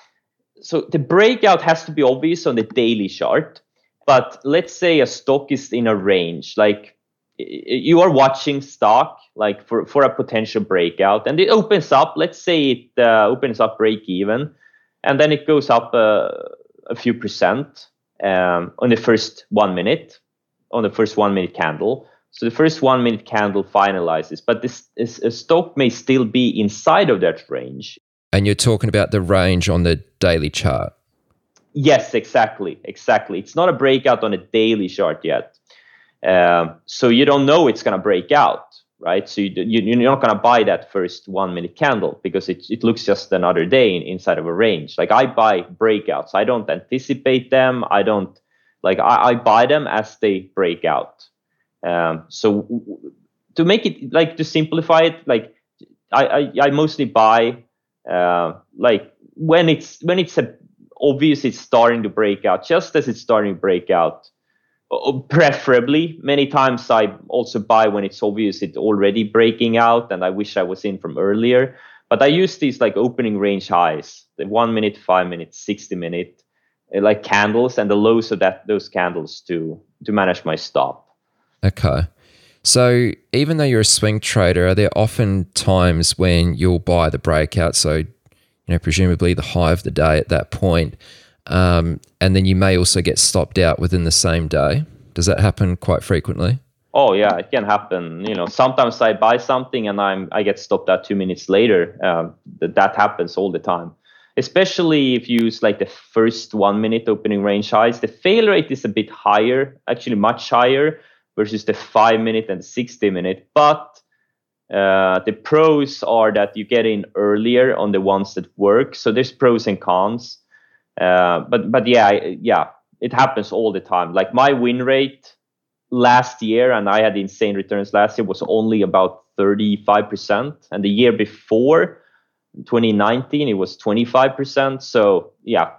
So the breakout has to be obvious on the daily chart. But let's say a stock is in a range, like you are watching stock like for, for a potential breakout and it opens up let's say it uh, opens up break even and then it goes up uh, a few percent um, on the first one minute on the first one minute candle so the first one minute candle finalizes but this, this a stock may still be inside of that range and you're talking about the range on the daily chart yes exactly exactly it's not a breakout on a daily chart yet um, so you don't know it's going to break out, right? So you, you, are not going to buy that first one minute candle because it, it looks just another day in, inside of a range. Like I buy breakouts, I don't anticipate them. I don't like I, I buy them as they break out. Um, so to make it like to simplify it, like I, I, I mostly buy uh, like when it's when it's a, obvious it's starting to break out, just as it's starting to break out preferably many times i also buy when it's obvious it's already breaking out and i wish i was in from earlier but i use these like opening range highs the one minute five minute 60 minute uh, like candles and the lows of that those candles to to manage my stop. Okay so even though you're a swing trader are there often times when you'll buy the breakout so you know presumably the high of the day at that point um, and then you may also get stopped out within the same day. Does that happen quite frequently? Oh yeah, it can happen. You know, sometimes I buy something and I'm I get stopped out two minutes later. Um, that that happens all the time. Especially if you use like the first one minute opening range highs, the fail rate is a bit higher, actually much higher versus the five minute and 60 minute. But uh, the pros are that you get in earlier on the ones that work. So there's pros and cons. Uh, but but yeah, yeah, it happens all the time. Like my win rate last year, and I had insane returns last year, was only about 35%. And the year before, 2019, it was 25%. So yeah,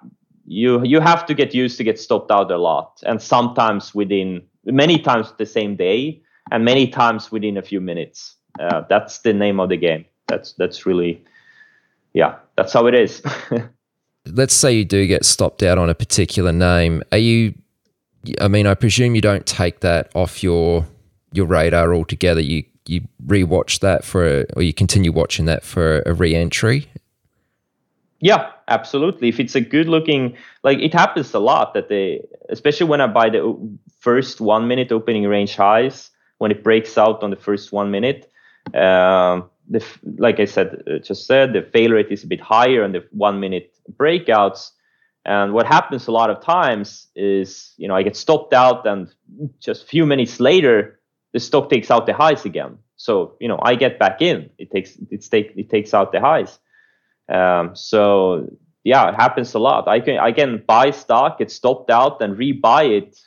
you you have to get used to get stopped out a lot, and sometimes within many times the same day, and many times within a few minutes. Uh, that's the name of the game. That's that's really, yeah, that's how it is. <laughs> let's say you do get stopped out on a particular name, are you? I mean, I presume you don't take that off your your radar altogether. You you rewatch that for, a, or you continue watching that for a re-entry. Yeah, absolutely. If it's a good looking, like it happens a lot that they, especially when I buy the first one minute opening range highs, when it breaks out on the first one minute, um, the like I said, uh, just said, the fail rate is a bit higher on the one minute breakouts. And what happens a lot of times is, you know, I get stopped out, and just a few minutes later, the stock takes out the highs again. So, you know, I get back in. It takes it take it takes out the highs. Um, so yeah, it happens a lot. I can I can buy stock, get stopped out, and rebuy it,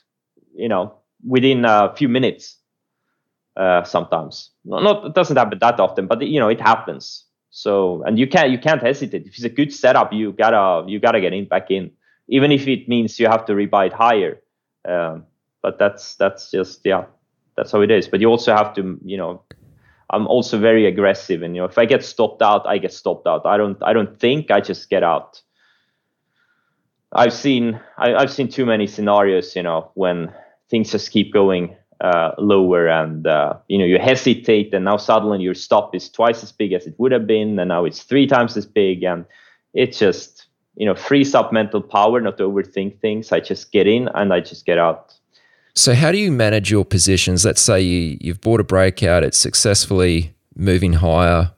you know, within a few minutes. Uh, sometimes, not it doesn't happen that often, but you know, it happens. So and you can't you can't hesitate. If it's a good setup, you gotta you gotta get in back in, even if it means you have to rebuy it higher. Um, but that's that's just yeah, that's how it is. But you also have to you know, I'm also very aggressive, and you know if I get stopped out, I get stopped out. I don't I don't think I just get out. I've seen I, I've seen too many scenarios, you know, when things just keep going uh, lower and uh, you know you hesitate and now suddenly your stop is twice as big as it would have been and now it's three times as big and it just you know frees up mental power not to overthink things i just get in and i just get out so how do you manage your positions let's say you, you've bought a breakout it's successfully moving higher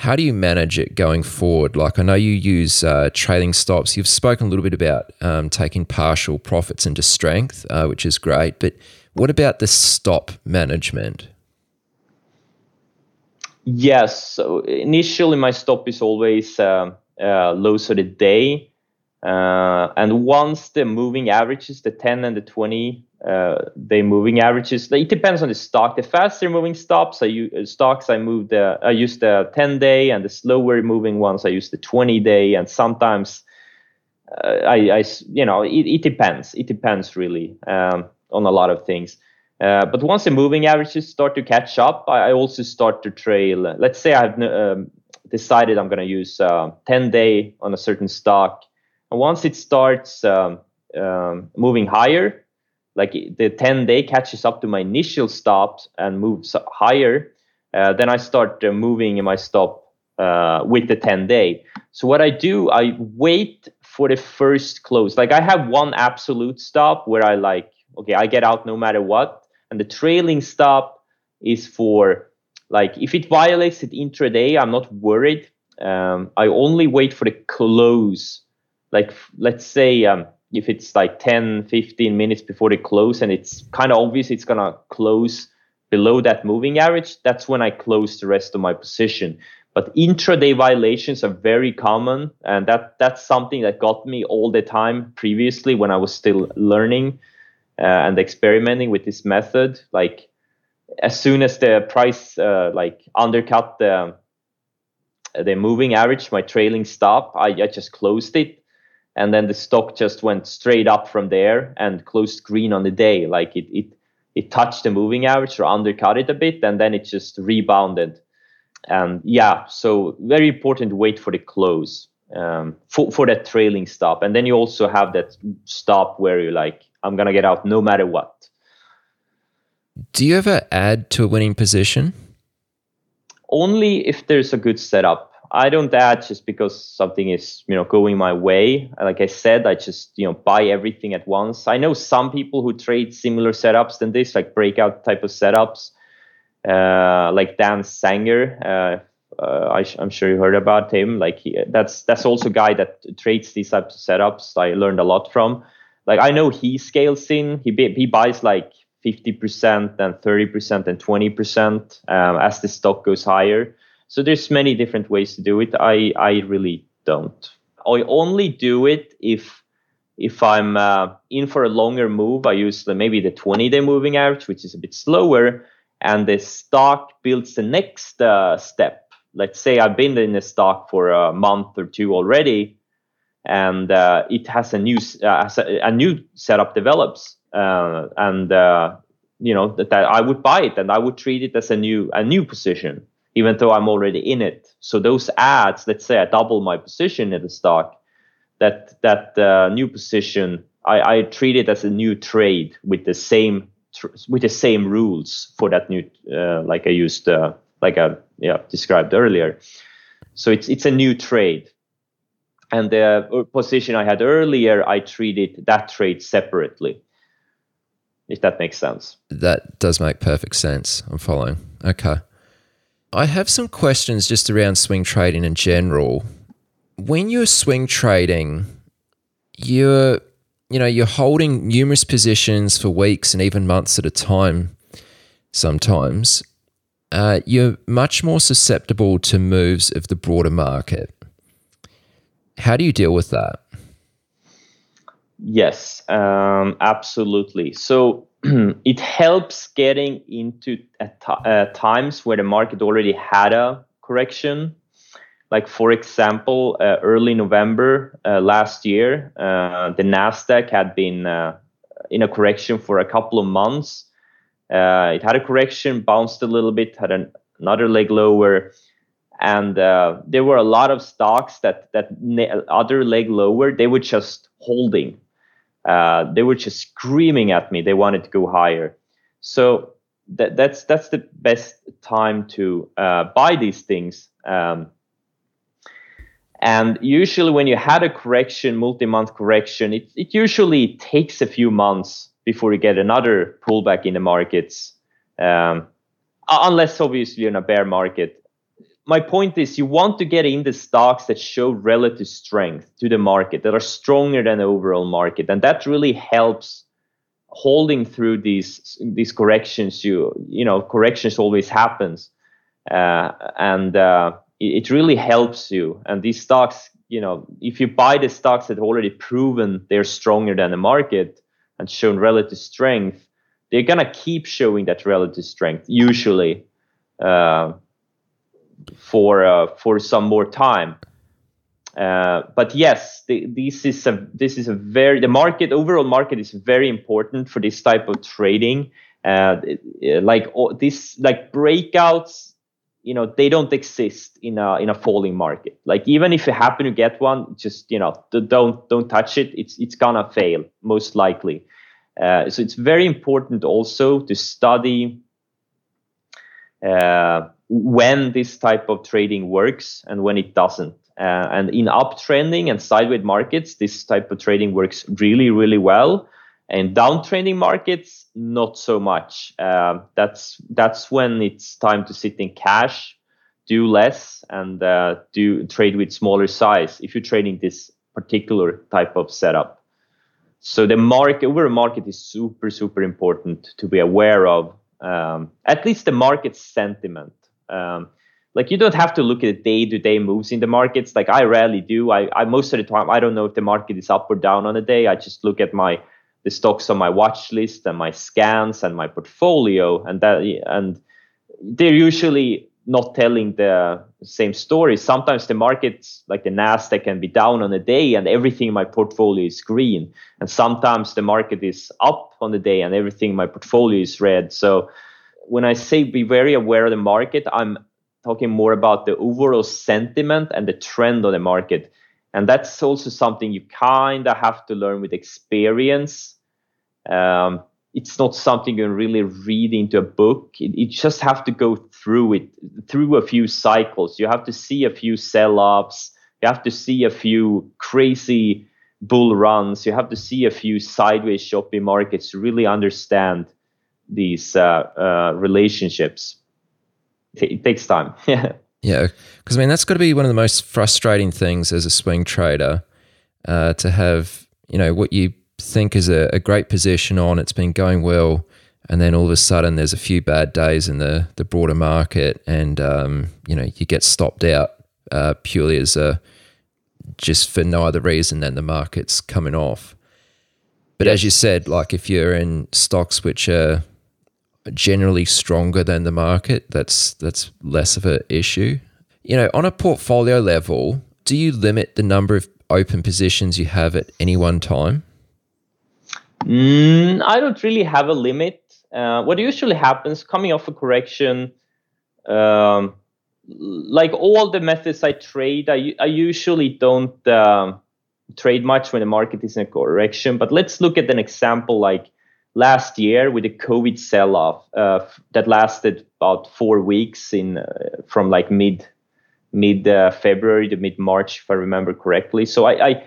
how do you manage it going forward like i know you use uh, trailing stops you've spoken a little bit about um, taking partial profits into strength uh, which is great but what about the stop management? Yes. So initially, my stop is always uh, uh, the day. Uh, and once the moving averages, the 10 and the 20 uh, the moving averages. It depends on the stock. The faster moving stops, I use, uh, stocks I moved. Uh, I use the 10 day, and the slower moving ones I use the 20 day. And sometimes uh, I, I, you know, it, it, depends. It depends really um, on a lot of things. Uh, but once the moving averages start to catch up, I, I also start to trail. Let's say I've um, decided I'm going to use uh, 10 day on a certain stock, and once it starts um, um, moving higher like the 10 day catches up to my initial stop and moves higher uh, then i start uh, moving in my stop uh, with the 10 day. So what i do i wait for the first close. Like i have one absolute stop where i like okay i get out no matter what and the trailing stop is for like if it violates it intraday i'm not worried. Um, i only wait for the close. Like let's say um, if it's like 10 15 minutes before they close and it's kind of obvious it's going to close below that moving average that's when i close the rest of my position. But intraday violations are very common and that that's something that got me all the time previously when i was still learning uh, and experimenting with this method. Like as soon as the price uh, like undercut the the moving average my trailing stop I, I just closed it and then the stock just went straight up from there and closed green on the day. Like it it it touched the moving average or undercut it a bit and then it just rebounded. And yeah so very important to wait for the close um, for, for that trailing stop. And then you also have that stop where you're like i'm gonna get out no matter what. Do you ever add to a winning position? Only if there's a good setup I don't add just because something is, you know, going my way. Like I said, I just, you know, buy everything at once. I know some people who trade similar setups than this, like breakout type of setups, uh, like Dan Zanger. Uh, uh, I am sure you heard about him. Like he, that's that's also a guy that trades these types of setups. I learned a lot from. Like I know he scales in. He he buys like 50% and 30% and 20% um, as the stock goes higher so there's many different ways to do it. I I really don't. I only do it if if I'm uh, in for a longer move. I use the, maybe the 20 day moving average, which is a bit slower, and the stock builds the next uh, step. Let's say I've been in the stock for a month or two already, and uh, it has a new uh, a, a, new setup develops, uh, and uh, you know that, that I would buy it and I would treat it as a new a new position even though I'm already in it. So those ads, let's say I double my position in the stock, that that uh, new position, I, I treat it as a new trade with the same with the same rules for that new, uh, like I used, uh, like I yeah described earlier. So it's it's a new trade, and the uh, position I had earlier, I treated that trade separately. If that makes sense. That does make perfect sense. I'm following. Okay. I have some questions just around swing trading in general. When you're swing trading, you're you know, you're holding numerous positions for weeks and even months at a time sometimes. Uh, you're much more susceptible to moves of the broader market. How do you deal with that? Yes, um, absolutely. So <clears throat> it helps getting into at uh, times where the market already had a correction. Like for example, uh, early November uh, last year, uh, the Nasdaq had been uh, in a correction for a couple of months. Uh, it had a correction, bounced a little bit, had an, another leg lower, and there were a lot of stocks that that other leg lower they were just holding uh, they were just screaming at me. They wanted to go higher. So that, that's that's the best time to uh, buy these things. Um, and usually, when you had a correction, multi-month correction, it, it usually takes a few months before you get another pullback in the markets. Um, unless obviously you're in a bear market my point is you want to get in the stocks that show relative strength to the market that are stronger than the overall market. And that really helps holding through these these corrections you you know corrections always happens. Uh, and uh, it, it, really helps you. And these stocks you know if you buy the stocks that already proven they're stronger than the market and shown relative strength, they're gonna keep showing that relative strength usually. Uh, for uh, for some more time. Uh, but yes, the, this is a this is a very the market overall market is very important for this type of trading. Uh, like this like breakouts you know they don't exist in a in a falling market like even if you happen to get one just you know don't don't touch it it's it's gonna fail most likely uh, so it's very important also to study uh, when this type of trading works and when it doesn't. Uh, and in uptrending and sideways markets this type of trading works really really well. And downtrending markets not so much. Uh, that's that's when it's time to sit in cash do less and uh, do trade with smaller size if you're trading this particular type of setup. So the market over a market is super super important to be aware of um, at least the market sentiment um, like you don't have to look at day to day moves in the markets. Like i rarely do. I, I most of the time i don't know if the market is up or down on a day. I just look at my the stocks on my watch list and my scans and my portfolio and that and they're usually not telling the same story. Sometimes the markets like the nasdaq can be down on a day and everything in my portfolio is green. And sometimes the market is up on the day and everything in my portfolio is red. So when i say be very aware of the market i'm talking more about the overall sentiment and the trend of the market and that's also something you kind of have to learn with experience um, it's not something you can really read into a book. You just have to go through it, through a few cycles. You have to see a few sell-offs. You have to see a few crazy bull runs. You have to see a few sideways shopping markets to really understand these uh, uh, relationships. It, takes time. <laughs> yeah, because I mean that's got to be one of the most frustrating things as a swing trader uh, to have. You know what you think is a, a great position on. It's been going well, and then all of a sudden there's a few bad days in the the broader market, and um, you know you get stopped out uh, purely as a just for no other reason than the market's coming off. But as you said, like if you're in stocks which are generally stronger than the market, that's that's less of an issue. You know, on a portfolio level, do you limit the number of open positions you have at any one time? Mm, I don't really have a limit. Uh, what usually happens coming off a correction, um, like all the methods I trade, I, I usually don't um, trade much when the market is in a correction. But let's look at an example like last year with the COVID sell-off uh, that lasted about four weeks in uh, from like mid mid uh, February to mid March, if I remember correctly. So I, I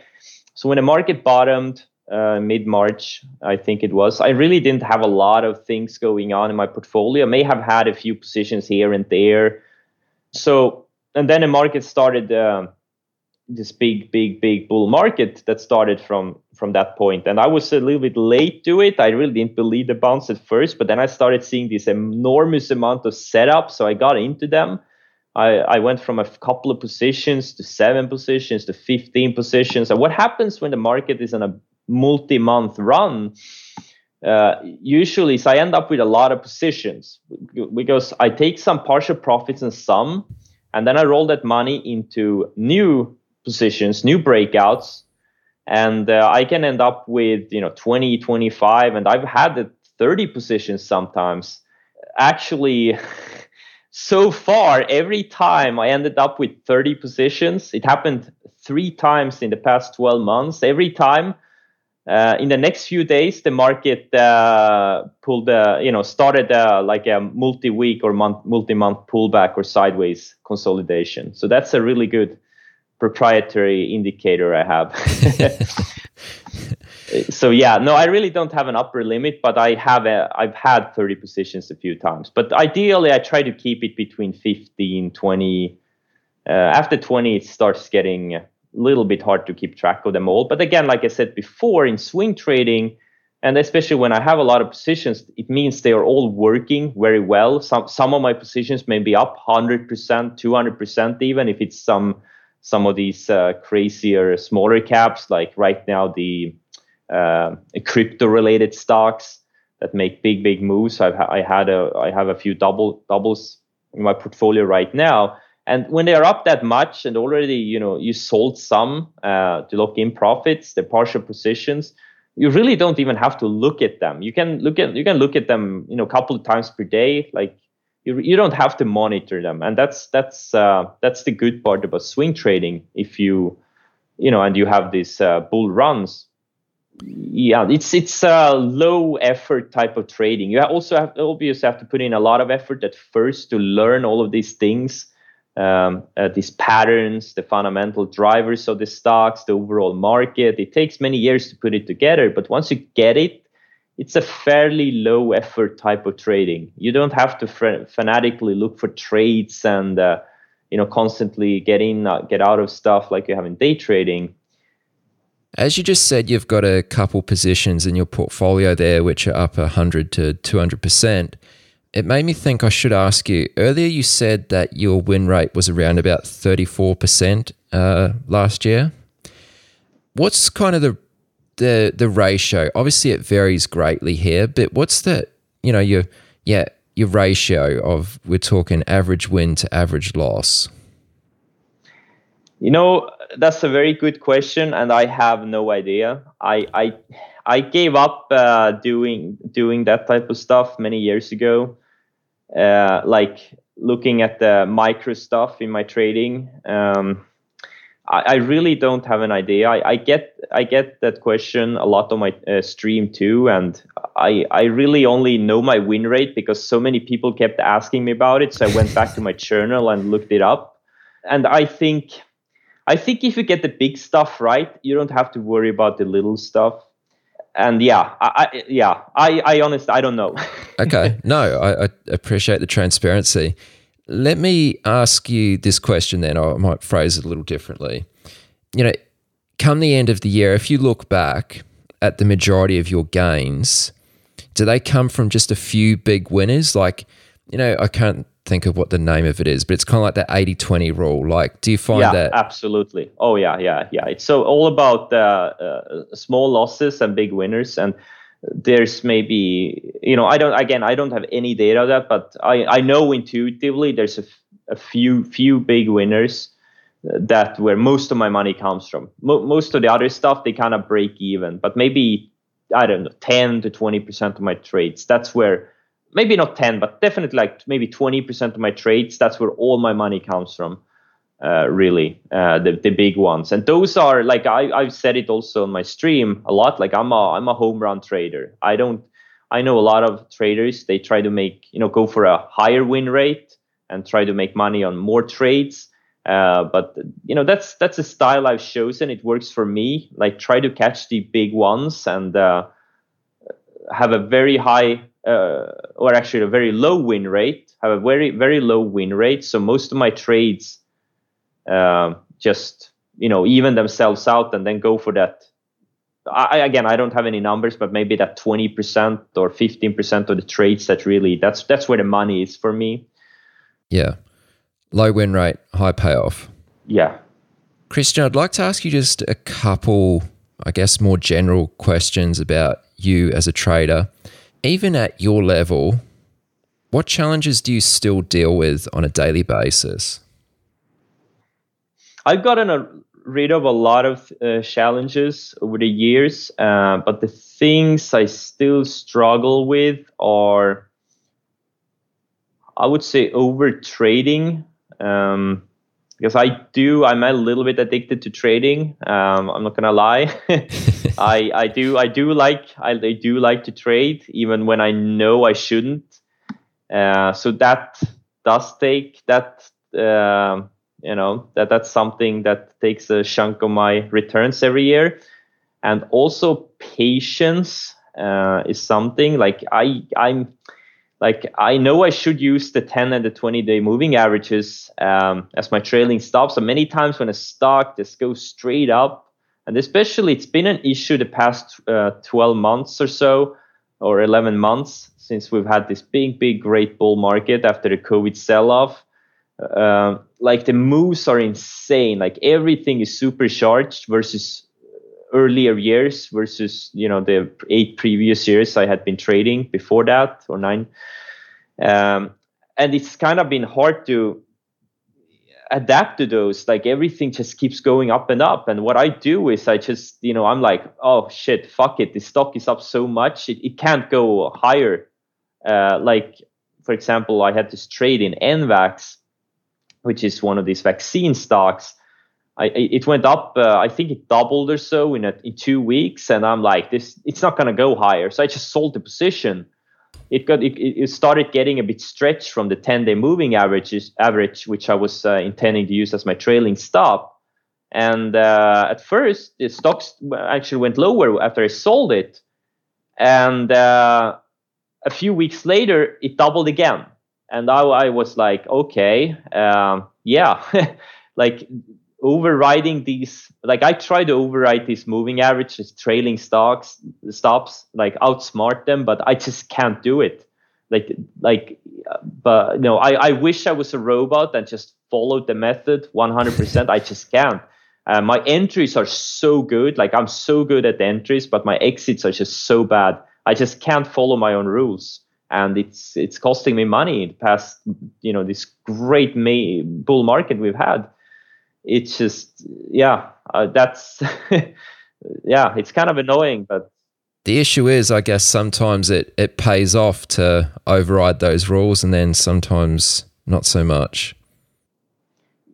so when the market bottomed uh, mid March, I think it was. I really didn't have a lot of things going on in my portfolio. I may have had a few positions here and there. So, and then the market started uh, this big, big, big bull market that started from from that point. And I was a little bit late to it. I really didn't believe the bounce at first, but then I started seeing this enormous amount of setup. So I got into them. I, I went from a couple of positions to seven positions to 15 positions. And what happens when the market is on a multi-month run uh, usually so i end up with a lot of positions because i take some partial profits and some and then i roll that money into new positions new breakouts and uh, i can end up with you know 20 25 and i've had 30 positions sometimes actually <laughs> so far every time i ended up with 30 positions it happened three times in the past 12 months every time uh, in the next few days, the market uh, pulled, uh, you know, started uh, like a multi-week or month, multi-month pullback or sideways consolidation. So that's a really good proprietary indicator I have. <laughs> <laughs> so yeah, no, I really don't have an upper limit, but I have a, I've had 30 positions a few times. But ideally, I try to keep it between 15, 20. Uh, after 20, it starts getting a little bit hard to keep track of them all. But again, like I said before, in swing trading, and especially when I have a lot of positions, it means they are all working very well. Some some of my positions may be up 100%, 200% even if it's some some of these uh, crazier smaller caps. Like right now, the uh, crypto related stocks that make big big moves. I've I had a I have a few double doubles in my portfolio right now. And when they are up that much, and already you know you sold some uh, to lock in profits, the partial positions, you really don't even have to look at them. You can look at you can look at them you know a couple of times per day. Like you you don't have to monitor them, and that's that's uh, that's the good part about swing trading. If you you know and you have these uh, bull runs, yeah, it's it's a low effort type of trading. You also have obviously have to put in a lot of effort at first to learn all of these things, um, uh, these patterns, the fundamental drivers of the stocks, the overall market. It takes many years to put it together, but once you get it, it's a fairly low effort type of trading. You don't have to fr- fanatically look for trades and uh, you know constantly get in, uh, get out of stuff like you have in day trading as you just said, you've got a couple positions in your portfolio there which are up 100 to 200%. It made me think I should ask you earlier, you said that your win rate was around about 34% uh, last year. What's kind of the, the, the ratio? Obviously, it varies greatly here, but what's the, you know, your, yeah, your ratio of, we're talking average win to average loss? You know, that's a very good question, and I have no idea. I I I gave up uh, doing doing that type of stuff many years ago. Uh, like looking at the micro stuff in my trading. Um, I, I, really don't have an idea. I, I, get I get that question a lot on my uh, stream too, and I I really only know my win rate because so many people kept asking me about it. So I went back to my journal and looked it up, and I think I think if you get the big stuff right, you don't have to worry about the little stuff. And yeah, I, I yeah, I, I honestly, I don't know. okay, no, I, I appreciate the transparency. Let me ask you this question then. I might phrase it a little differently. You know, come the end of the year, if you look back at the majority of your gains, do they come from just a few big winners? Like, you know, I can't think of what the name of it is, but it's kind of like the 80 20 rule. Like, do you find yeah, that? Absolutely. Oh, yeah, yeah, yeah. It's so all about uh, uh, small losses and big winners. And there's maybe, you know, I don't, again, I don't have any data that, but I, I know intuitively there's a, a few, few big winners uh, that where most of my money comes from. Mo- most of the other stuff, they kind of break even, but maybe, I don't know, 10 to 20% of my trades. That's where maybe not 10 but definitely like maybe 20% of my trades that's where all my money comes from uh, really uh, the, the big ones. And those are like I, i've said it also on my stream a lot like i'm a i'm a home run trader. I don't i know a lot of traders they try to make you know go for a higher win rate and try to make money on more trades. Uh, but you know that's that's a style i've chosen. It works for me. Like try to catch the big ones and uh, have a very high uh, or actually a very low win rate, have a very very low win rate. So most of my trades uh, just you know even themselves out and then go for that. I, again, I don't have any numbers, but maybe that twenty percent or fifteen percent of the trades that really that's that's where the money is for me. Yeah, low win rate, high payoff. Yeah, Kristjan, I'd like to ask you just a couple, I guess, more general questions about you as a trader even at your level, what challenges do you still deal with on a daily basis? I've gotten a, rid of a lot of uh, challenges over the years, uh, but the things I still struggle with are, I would say, over trading. Um, because I do, I'm a little bit addicted to trading. Um, I'm not gonna lie. <laughs> I I do I do like I, I, do like to trade even when I know I shouldn't. Uh, so that does take that uh, you know that that's something that takes a chunk of my returns every year, and also patience uh, is something like I I'm like I know I should use the 10 and the 20 day moving averages um, as my trailing stops. So many times when a stock just goes straight up, and especially it's been an issue the past uh, 12 months or so, or 11 months since we've had this big, big, great bull market after the COVID sell off. Uh, like the moves are insane. Like everything is supercharged versus earlier years versus you know the eight previous years I had been trading before that or nine. Um, and it's kind of been hard to adapt to those. Like everything just keeps going up and up. And what i do is i just you know i'm like oh shit fuck it. The stock is up so much. It, it can't go higher. Uh, like for example i had this trade in nvax which is one of these vaccine stocks I, it went up uh, i think it doubled or so in, a, in two weeks and i'm like this it's not going to go higher. So i just sold the position. It got it, it started getting a bit stretched from the 10 day moving averages average which i was uh, intending to use as my trailing stop. And uh, at first the stocks actually went lower after i sold it. And uh, a few weeks later it doubled again and I, I was like okay um, yeah <laughs> like overriding these like i try to override these moving averages trailing stocks stops like outsmart them but i just can't do it. Like like but you know i i wish i was a robot and just followed the method 100% i just can't. Uh, my entries are so good. Like i'm so good at the entries but my exits are just so bad. I just can't follow my own rules and it's it's costing me money in the past you know this great May bull market we've had. It's just yeah uh, that's <laughs> yeah it's kind of annoying but the issue is i guess sometimes it it pays off to override those rules and then sometimes not so much.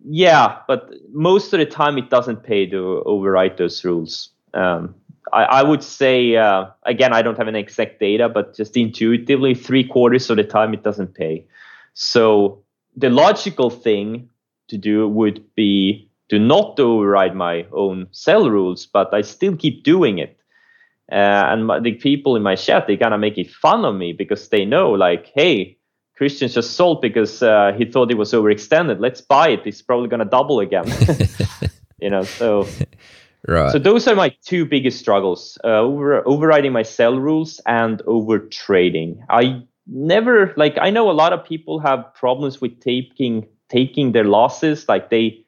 Yeah but most of the time it doesn't pay to override those rules. Um, I, I, would say uh, again i don't have an exact data but just intuitively three quarters of the time it doesn't pay so the logical thing to do would be to not override my own sell rules, but I still keep doing it. Uh, and my, the people in my chat, they kind of make it fun of me because they know, like, hey, Kristjan just sold because uh, he thought it was overextended. Let's buy it. It's probably going to double again. <laughs> you know, so right. So those are my two biggest struggles: uh, over overriding my sell rules and over trading. I never like. I know a lot of people have problems with taking taking their losses like they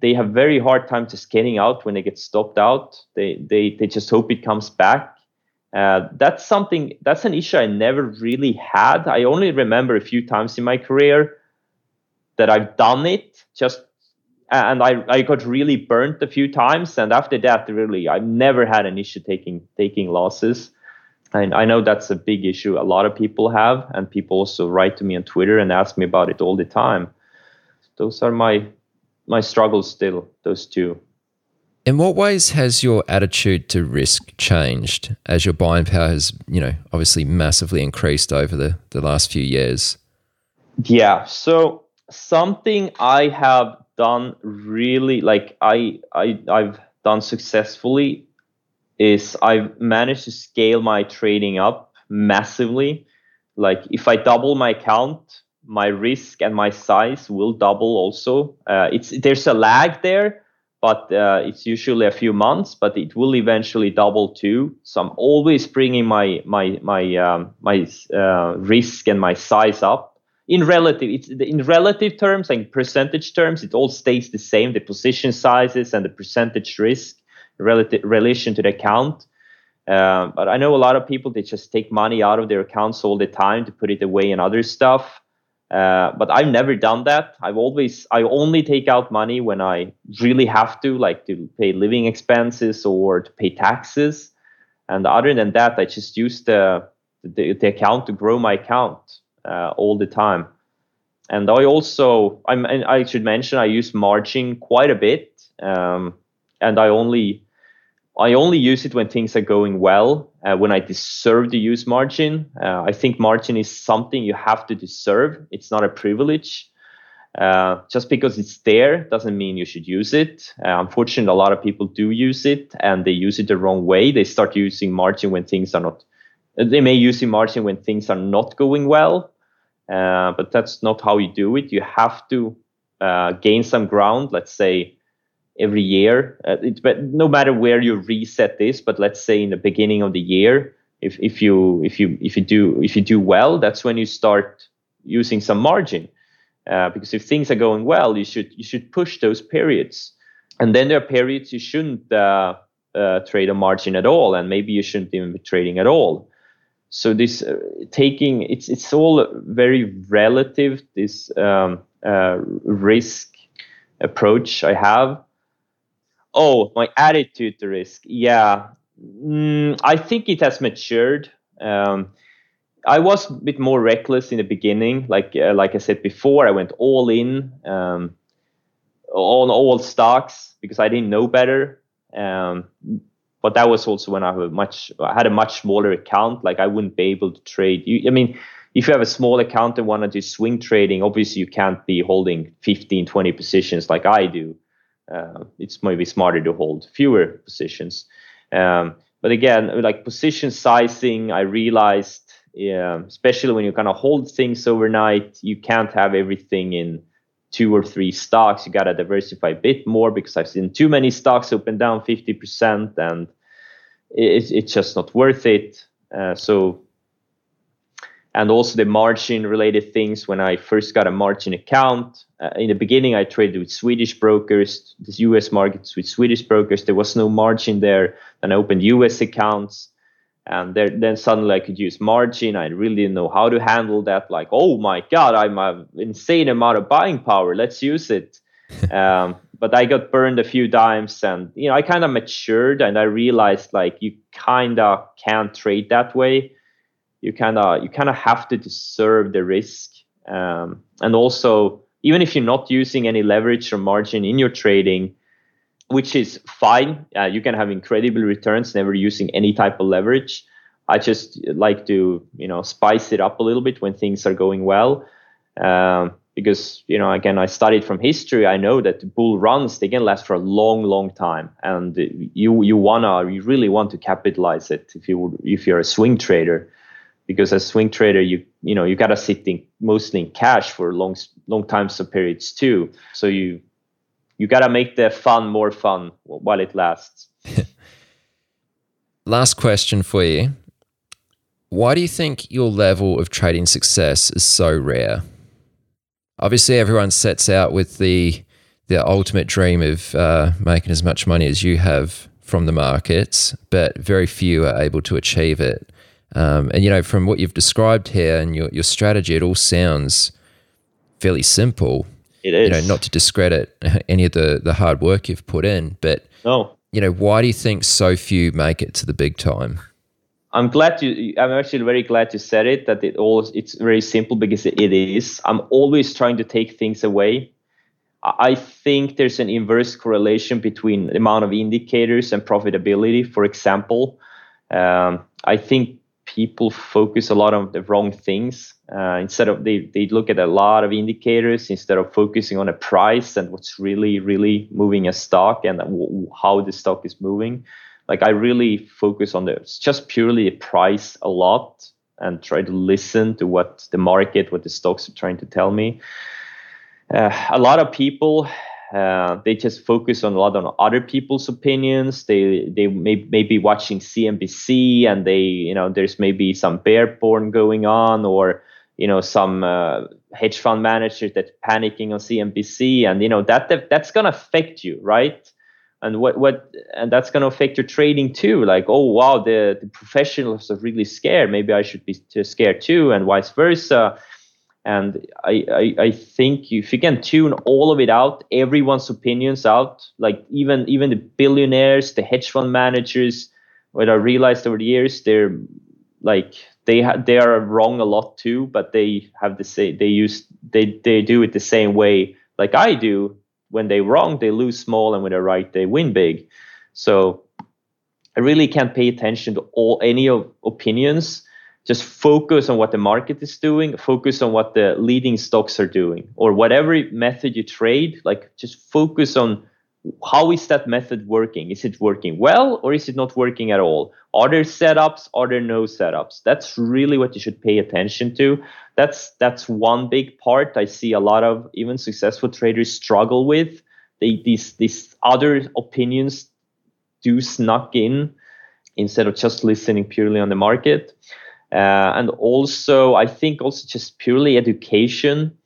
they have very hard time just getting out when they get stopped out they they, they just hope it comes back uh, that's something that's an issue i never really had i only remember a few times in my career that i've done it just and I, I got really burnt a few times and after that really i've never had an issue taking taking losses. And I know that's a big issue a lot of people have and people also write to me on twitter and ask me about it all the time. Those are my my struggles still those two. In what ways has your attitude to risk changed as your buying power has you know obviously massively increased over the, the last few years? Yeah so something i have done really like i i i've done successfully is i've managed to scale my trading up massively like if i double my account my risk and my size will double also. Uh, it's there's a lag there, but uh, it's usually a few months, but it will eventually double too. So I'm always bringing my my my um, my uh, risk and my size up in relative. It's in relative terms and percentage terms. It all stays the same. The position sizes and the percentage risk relative relation to the account. Uh, but I know a lot of people they just take money out of their accounts all the time to put it away in other stuff. Uh, but I've never done that. I've always I only take out money when I really have to, like to pay living expenses or to pay taxes. And other than that, I just use the the, the account to grow my account uh, all the time. And I also I'm I should mention I use margin quite a bit, um, and I only I only use it when things are going well, uh, when I deserve to use margin. Uh, I think margin is something you have to deserve. It's not a privilege. Uh, just because it's there doesn't mean you should use it. Uh, unfortunately, a lot of people do use it and they use it the wrong way. They start using margin when things are not, they may use margin when things are not going well, uh, but that's not how you do it. You have to uh, gain some ground, let's say every year. Uh, it, but no matter where you reset this, but let's say in the beginning of the year, if, if you if you if you do if you do well, that's when you start using some margin. Uh, because if things are going well, you should you should push those periods, and then there are periods you shouldn't uh, trade a margin at all, and maybe you shouldn't even be trading at all. So this uh, taking it's it's all very relative. This um, uh, risk approach I have. Oh, my attitude to risk. Yeah, mm, I think it has matured. Um, I was a bit more reckless in the beginning. Like uh, like I said before, I went all in um, on all stocks because I didn't know better. But that was also when I had a much I had a much smaller account. Like I wouldn't be able to trade. You, I mean, if you have a small account and want to do swing trading, obviously you can't be holding 15, 20 positions like I do. Uh, it's maybe smarter to hold fewer positions. Um, but again, like position sizing, I realized, yeah, especially when you kind of hold things overnight, you can't have everything in two or three stocks. You got to diversify a bit more because I've seen too many stocks open down 50%, and it's, it's just not worth it. Uh, so and also the margin related things when i first got a margin account uh, in the beginning i traded with swedish brokers the us markets with swedish brokers there was no margin there and i opened us accounts and there, then suddenly i could use margin. I really didn't know how to handle that. Like oh my god i'm an insane amount of buying power. Let's use it. <laughs> Um, but i got burned a few times and you know i kind of matured and i realized like you kind of can't trade that way. You kind of you kind of have to deserve the risk. Um, and also even if you're not using any leverage or margin in your trading which is fine. Uh, you can have incredible returns never using any type of leverage. I just like to you know spice it up a little bit when things are going well. Um, because you know again i studied from history. I know that bull runs they can last for a long long time. And you you wanna you really want to capitalize it if you if you're a swing trader. Because as swing trader you you know you got to sit in mostly in cash for long long times of periods too. So you you got to make the fun more fun while it lasts. <laughs> Last question for you. Why do you think your level of trading success is so rare? Obviously everyone sets out with the the ultimate dream of uh, making as much money as you have from the markets but very few are able to achieve it. Um, and you know, from what you've described here and your your strategy, it all sounds fairly simple. It is. You know, not to discredit <laughs> any of the the hard work you've put in, but no. You know, why do you think so few make it to the big time? I'm glad you. I'm actually very glad you said it. That it all it's very simple because it is. I'm always trying to take things away. I think there's an inverse correlation between the amount of indicators and profitability. For example, um, I think people focus a lot on the wrong things. Uh, instead of they, they look at a lot of indicators instead of focusing on a price and what's really really moving a stock and w- how the stock is moving. Like I really focus on the just purely a price a lot and try to listen to what the market, what the stocks are trying to tell me. Uh, a lot of people uh, they just focus on a lot on other people's opinions. They they may, may be watching CNBC and they you know there's maybe some bear porn going on or you know some uh, hedge fund managers that panicking on CNBC and you know that, that that's gonna affect you right? And what what and that's gonna affect your trading too. Like oh wow the, the professionals are really scared. Maybe I should be scared too and vice versa and I, I, I think if you can tune all of it out, everyone's opinions out, like even even the billionaires, the hedge fund managers, what I realized over the years, they're like they ha- they are wrong a lot too, but they have the same they use they they do it the same way like I do. When they wrong, they lose small, and when they're right, they win big. So I really can't pay attention to all any of opinions just focus on what the market is doing focus on what the leading stocks are doing or whatever method you trade like just focus on how is that method working? Is it working well or is it not working at all? Are there setups? Are there no setups? That's really what you should pay attention to. That's that's one big part i see a lot of even successful traders struggle with. They, these these other opinions do snuck in instead of just listening purely on the market uh, and also, I think also just purely education.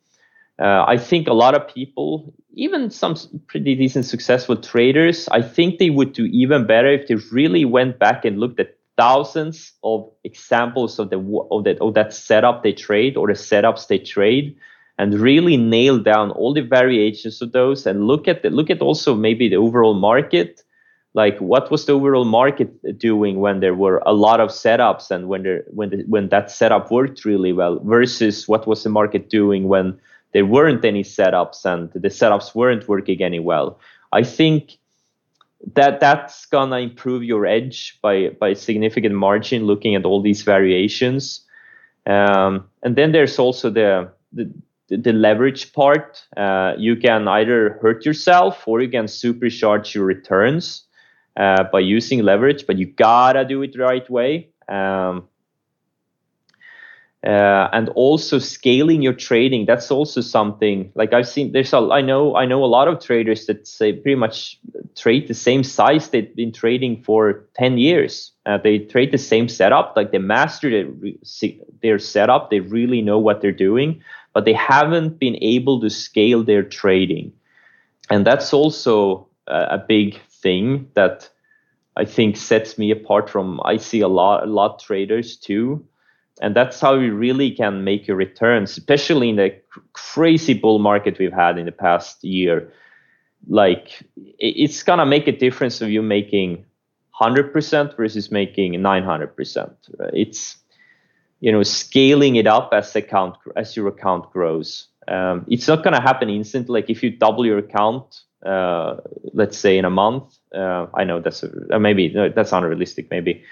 uh, I think a lot of people, even some pretty decent successful traders, I think they would do even better if they really went back and looked at thousands of examples of the of that of that setup they trade or the setups they trade and really nail down all the variations of those and look at the, look at also maybe the overall market like what was the overall market doing when there were a lot of setups and when there when the, when that setup worked really well versus what was the market doing when there weren't any setups and the setups weren't working any well? I think that that's gonna improve your edge by by significant margin looking at all these variations. Um, and then there's also the the, the leverage part. Uh, you can either hurt yourself or you can supercharge your returns uh, by using leverage but you gotta do it the right way. Um, uh, and also scaling your trading that's also something like i've seen there's a i know i know a lot of traders that say pretty much trade the same size they've been trading for 10 years. Uh, they trade the same setup like they master their, their setup they really know what they're doing but they haven't been able to scale their trading. And that's also a, a big thing that i think sets me apart from i see a lot a lot traders too. And that's how you really can make your returns especially in the crazy bull market we've had in the past year. Like it's gonna make a difference of you making 100% versus making 900% it's you know scaling it up as account as your account grows. Um, it's not gonna happen instantly. Like if you double your account uh, let's say in a month uh, i know that's a, uh, maybe no, that's unrealistic maybe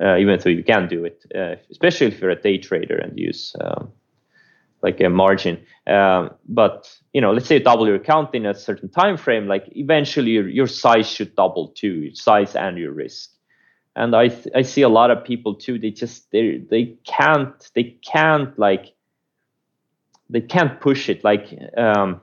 uh, even though you can do it, uh, especially if you're a day trader and use um, like a margin. Um, but you know, let's say you double your account in a certain time frame, like eventually your, your size should double too, size and your risk. And I th- I see a lot of people too. They just they they can't they can't like they can't push it like. Um,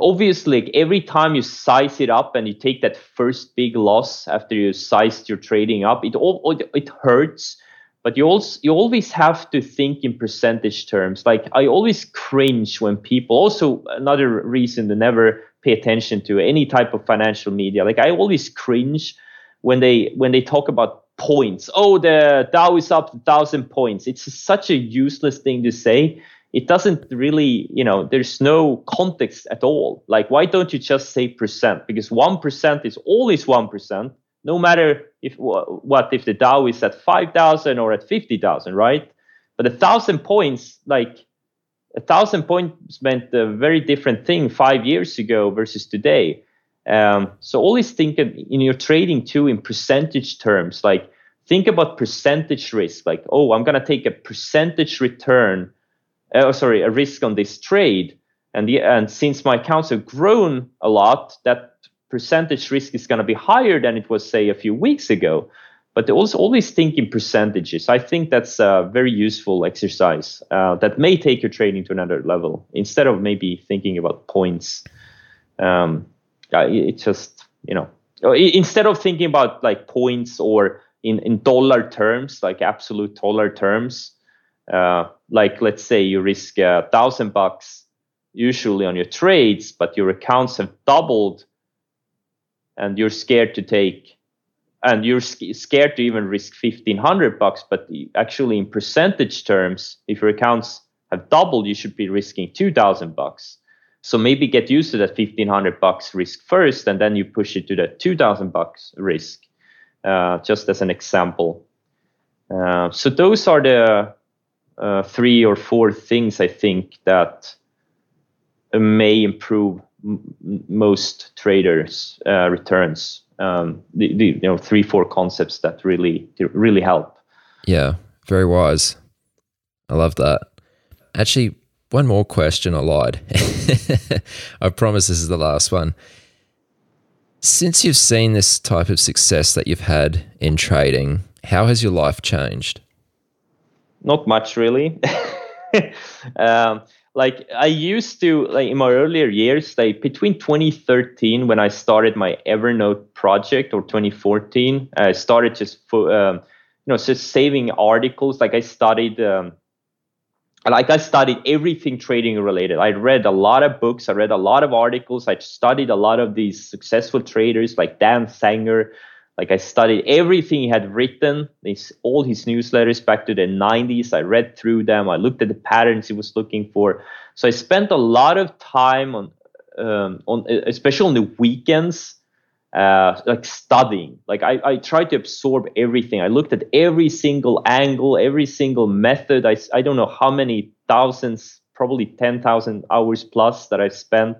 obviously every time you size it up and you take that first big loss after you sized your trading up it all it hurts. But you also you always have to think in percentage terms. Like i always cringe when people also another reason to never pay attention to any type of financial media like i always cringe when they when they talk about points. Oh the dow is up a thousand points. It's such a useless thing to say it doesn't really, you know, there's no context at all. Like, why don't you just say percent? Because 1% is always 1%, no matter if what, if the Dow is at 5,000 or at 50,000, right? But a thousand points, like a thousand points meant a very different thing five years ago versus today. Um, so always think in your trading too in percentage terms. Like think about percentage risk. Like, oh, I'm gonna take a percentage return uh, sorry, a risk on this trade. And, the, and since my accounts have grown a lot, that percentage risk is going to be higher than it was, say, a few weeks ago. But also always think in percentages. I think that's a very useful exercise uh, that may take your trading to another level instead of maybe thinking about points. Um, it just, you know, instead of thinking about like points or in, in dollar terms, like absolute dollar terms, uh, like let's say you risk a thousand bucks usually on your trades, but your accounts have doubled, and you're scared to take, and you're scared to even risk fifteen hundred bucks. But actually, in percentage terms, if your accounts have doubled, you should be risking two thousand bucks. So maybe get used to that fifteen hundred bucks risk first, and then you push it to that two thousand bucks risk. Uh, just as an example. Uh, so those are the uh, three or four things I think that may improve m- most traders' uh, returns. Um, the, the, you know three four concepts that really really help. Yeah, very wise. I love that. Actually, one more question. I lied. <laughs> I promise this is the last one. Since you've seen this type of success that you've had in trading, how has your life changed? Not much really. <laughs> um, like I used to, like in my earlier years, like between 2013 when I started my Evernote project or 2014, I started just for, um, you know, just saving articles. Like I studied um, like I studied everything trading related. I read a lot of books, I read a lot of articles, I studied a lot of these successful traders like Dan Zanger. Like I studied everything he had written, these all his newsletters back to the 90s. I read through them. I looked at the patterns he was looking for. So I spent a lot of time on um, on especially on the weekends uh, like studying. Like I, I tried to absorb everything. I looked at every single angle, every single method. I, I don't know how many thousands, probably 10,000 hours plus that I've spent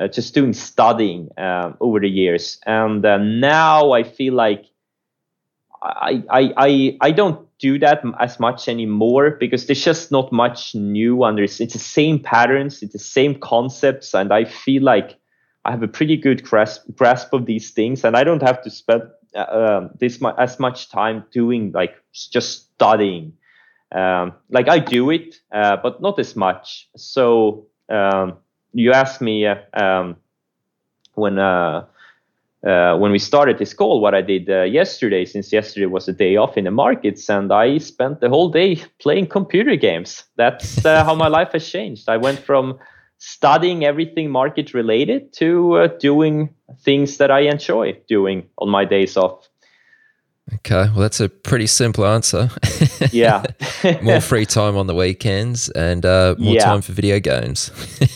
uh, just doing studying um, over the years. And uh, now I feel like I, I, I, I don't do that as much anymore because there's just not much new under it's the same patterns, it's the same concepts. And I feel like I have a pretty good grasp grasp of these things, and I don't have to spend uh, um, this as much time doing like just studying. Um, like I do it, uh, but not as much. So um, you asked me uh, um, when uh, uh, when we started this call what I did uh, yesterday, since yesterday was a day off in the markets, and I spent the whole day playing computer games. That's <laughs> how my life has changed. I went from studying everything market related to uh, doing things that I enjoy doing on my days off. Okay, well, that's a pretty simple answer. <laughs> yeah. <laughs> more free time on the weekends and uh, more yeah. time for video games.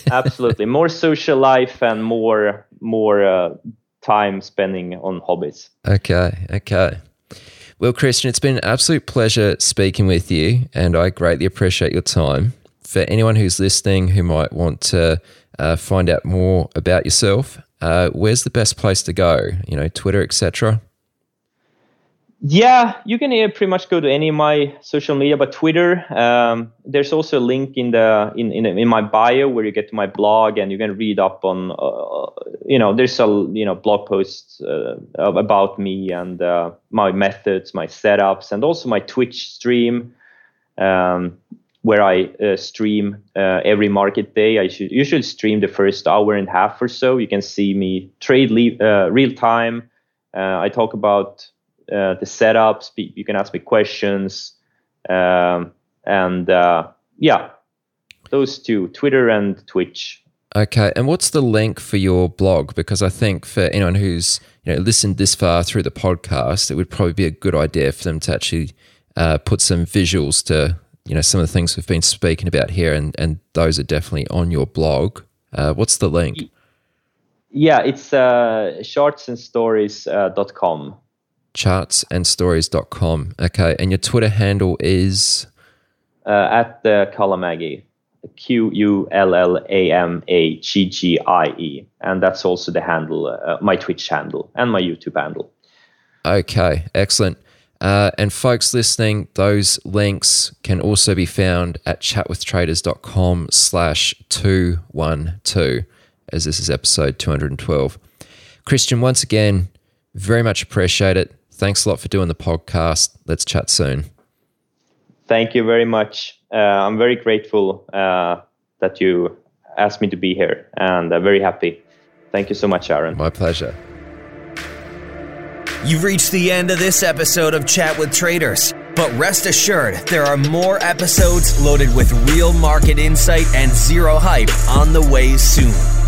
<laughs> Absolutely, more social life and more more uh, time spending on hobbies. Okay, okay. Well, Kristjan, it's been an absolute pleasure speaking with you, and I greatly appreciate your time for anyone who's listening who might want to uh, find out more about yourself, uh, where's the best place to go? You know, Twitter, etc. Yeah, you can pretty much go to any of my social media, but Twitter. Um, there's also a link in the in, in in my bio where you get to my blog and you can read up on. Uh, you know, there's a you know blog posts uh, about me and uh, my methods, my setups, and also my Twitch stream. Um, where I uh, stream uh, every market day. I should usually stream the first hour and a half or so. You can see me trade le- uh, real time. I talk about uh, the setups. You can ask me questions, um, and uh, yeah, those two: Twitter and Twitch. Okay, and what's the link for your blog? Because I think for anyone who's you know listened this far through the podcast, it would probably be a good idea for them to actually put some visuals to you know some of the things we've been speaking about here, and and those are definitely on your blog. Uh, what's the link? Yeah, it's uh, chartsandstories.com. Chartsandstories.com. Okay, and your Twitter handle is uh, at the Qullamaggie. Q U L L A M A G G I E, and that's also the handle, uh, my Twitch handle and my YouTube handle. Okay, excellent. Uh, and folks listening, those links can also be found at chatwithtraders.com slash 212, as this is episode 212. Kristjan, once again, very much appreciate it. Thanks a lot for doing the podcast. Let's chat soon. Thank you very much. Uh, I'm very grateful uh, that you asked me to be here and I'm very happy. Thank you so much, Aaron. My pleasure. You've reached the end of this episode of Chat with Traders. But rest assured, there are more episodes loaded with real market insight and zero hype on the way soon.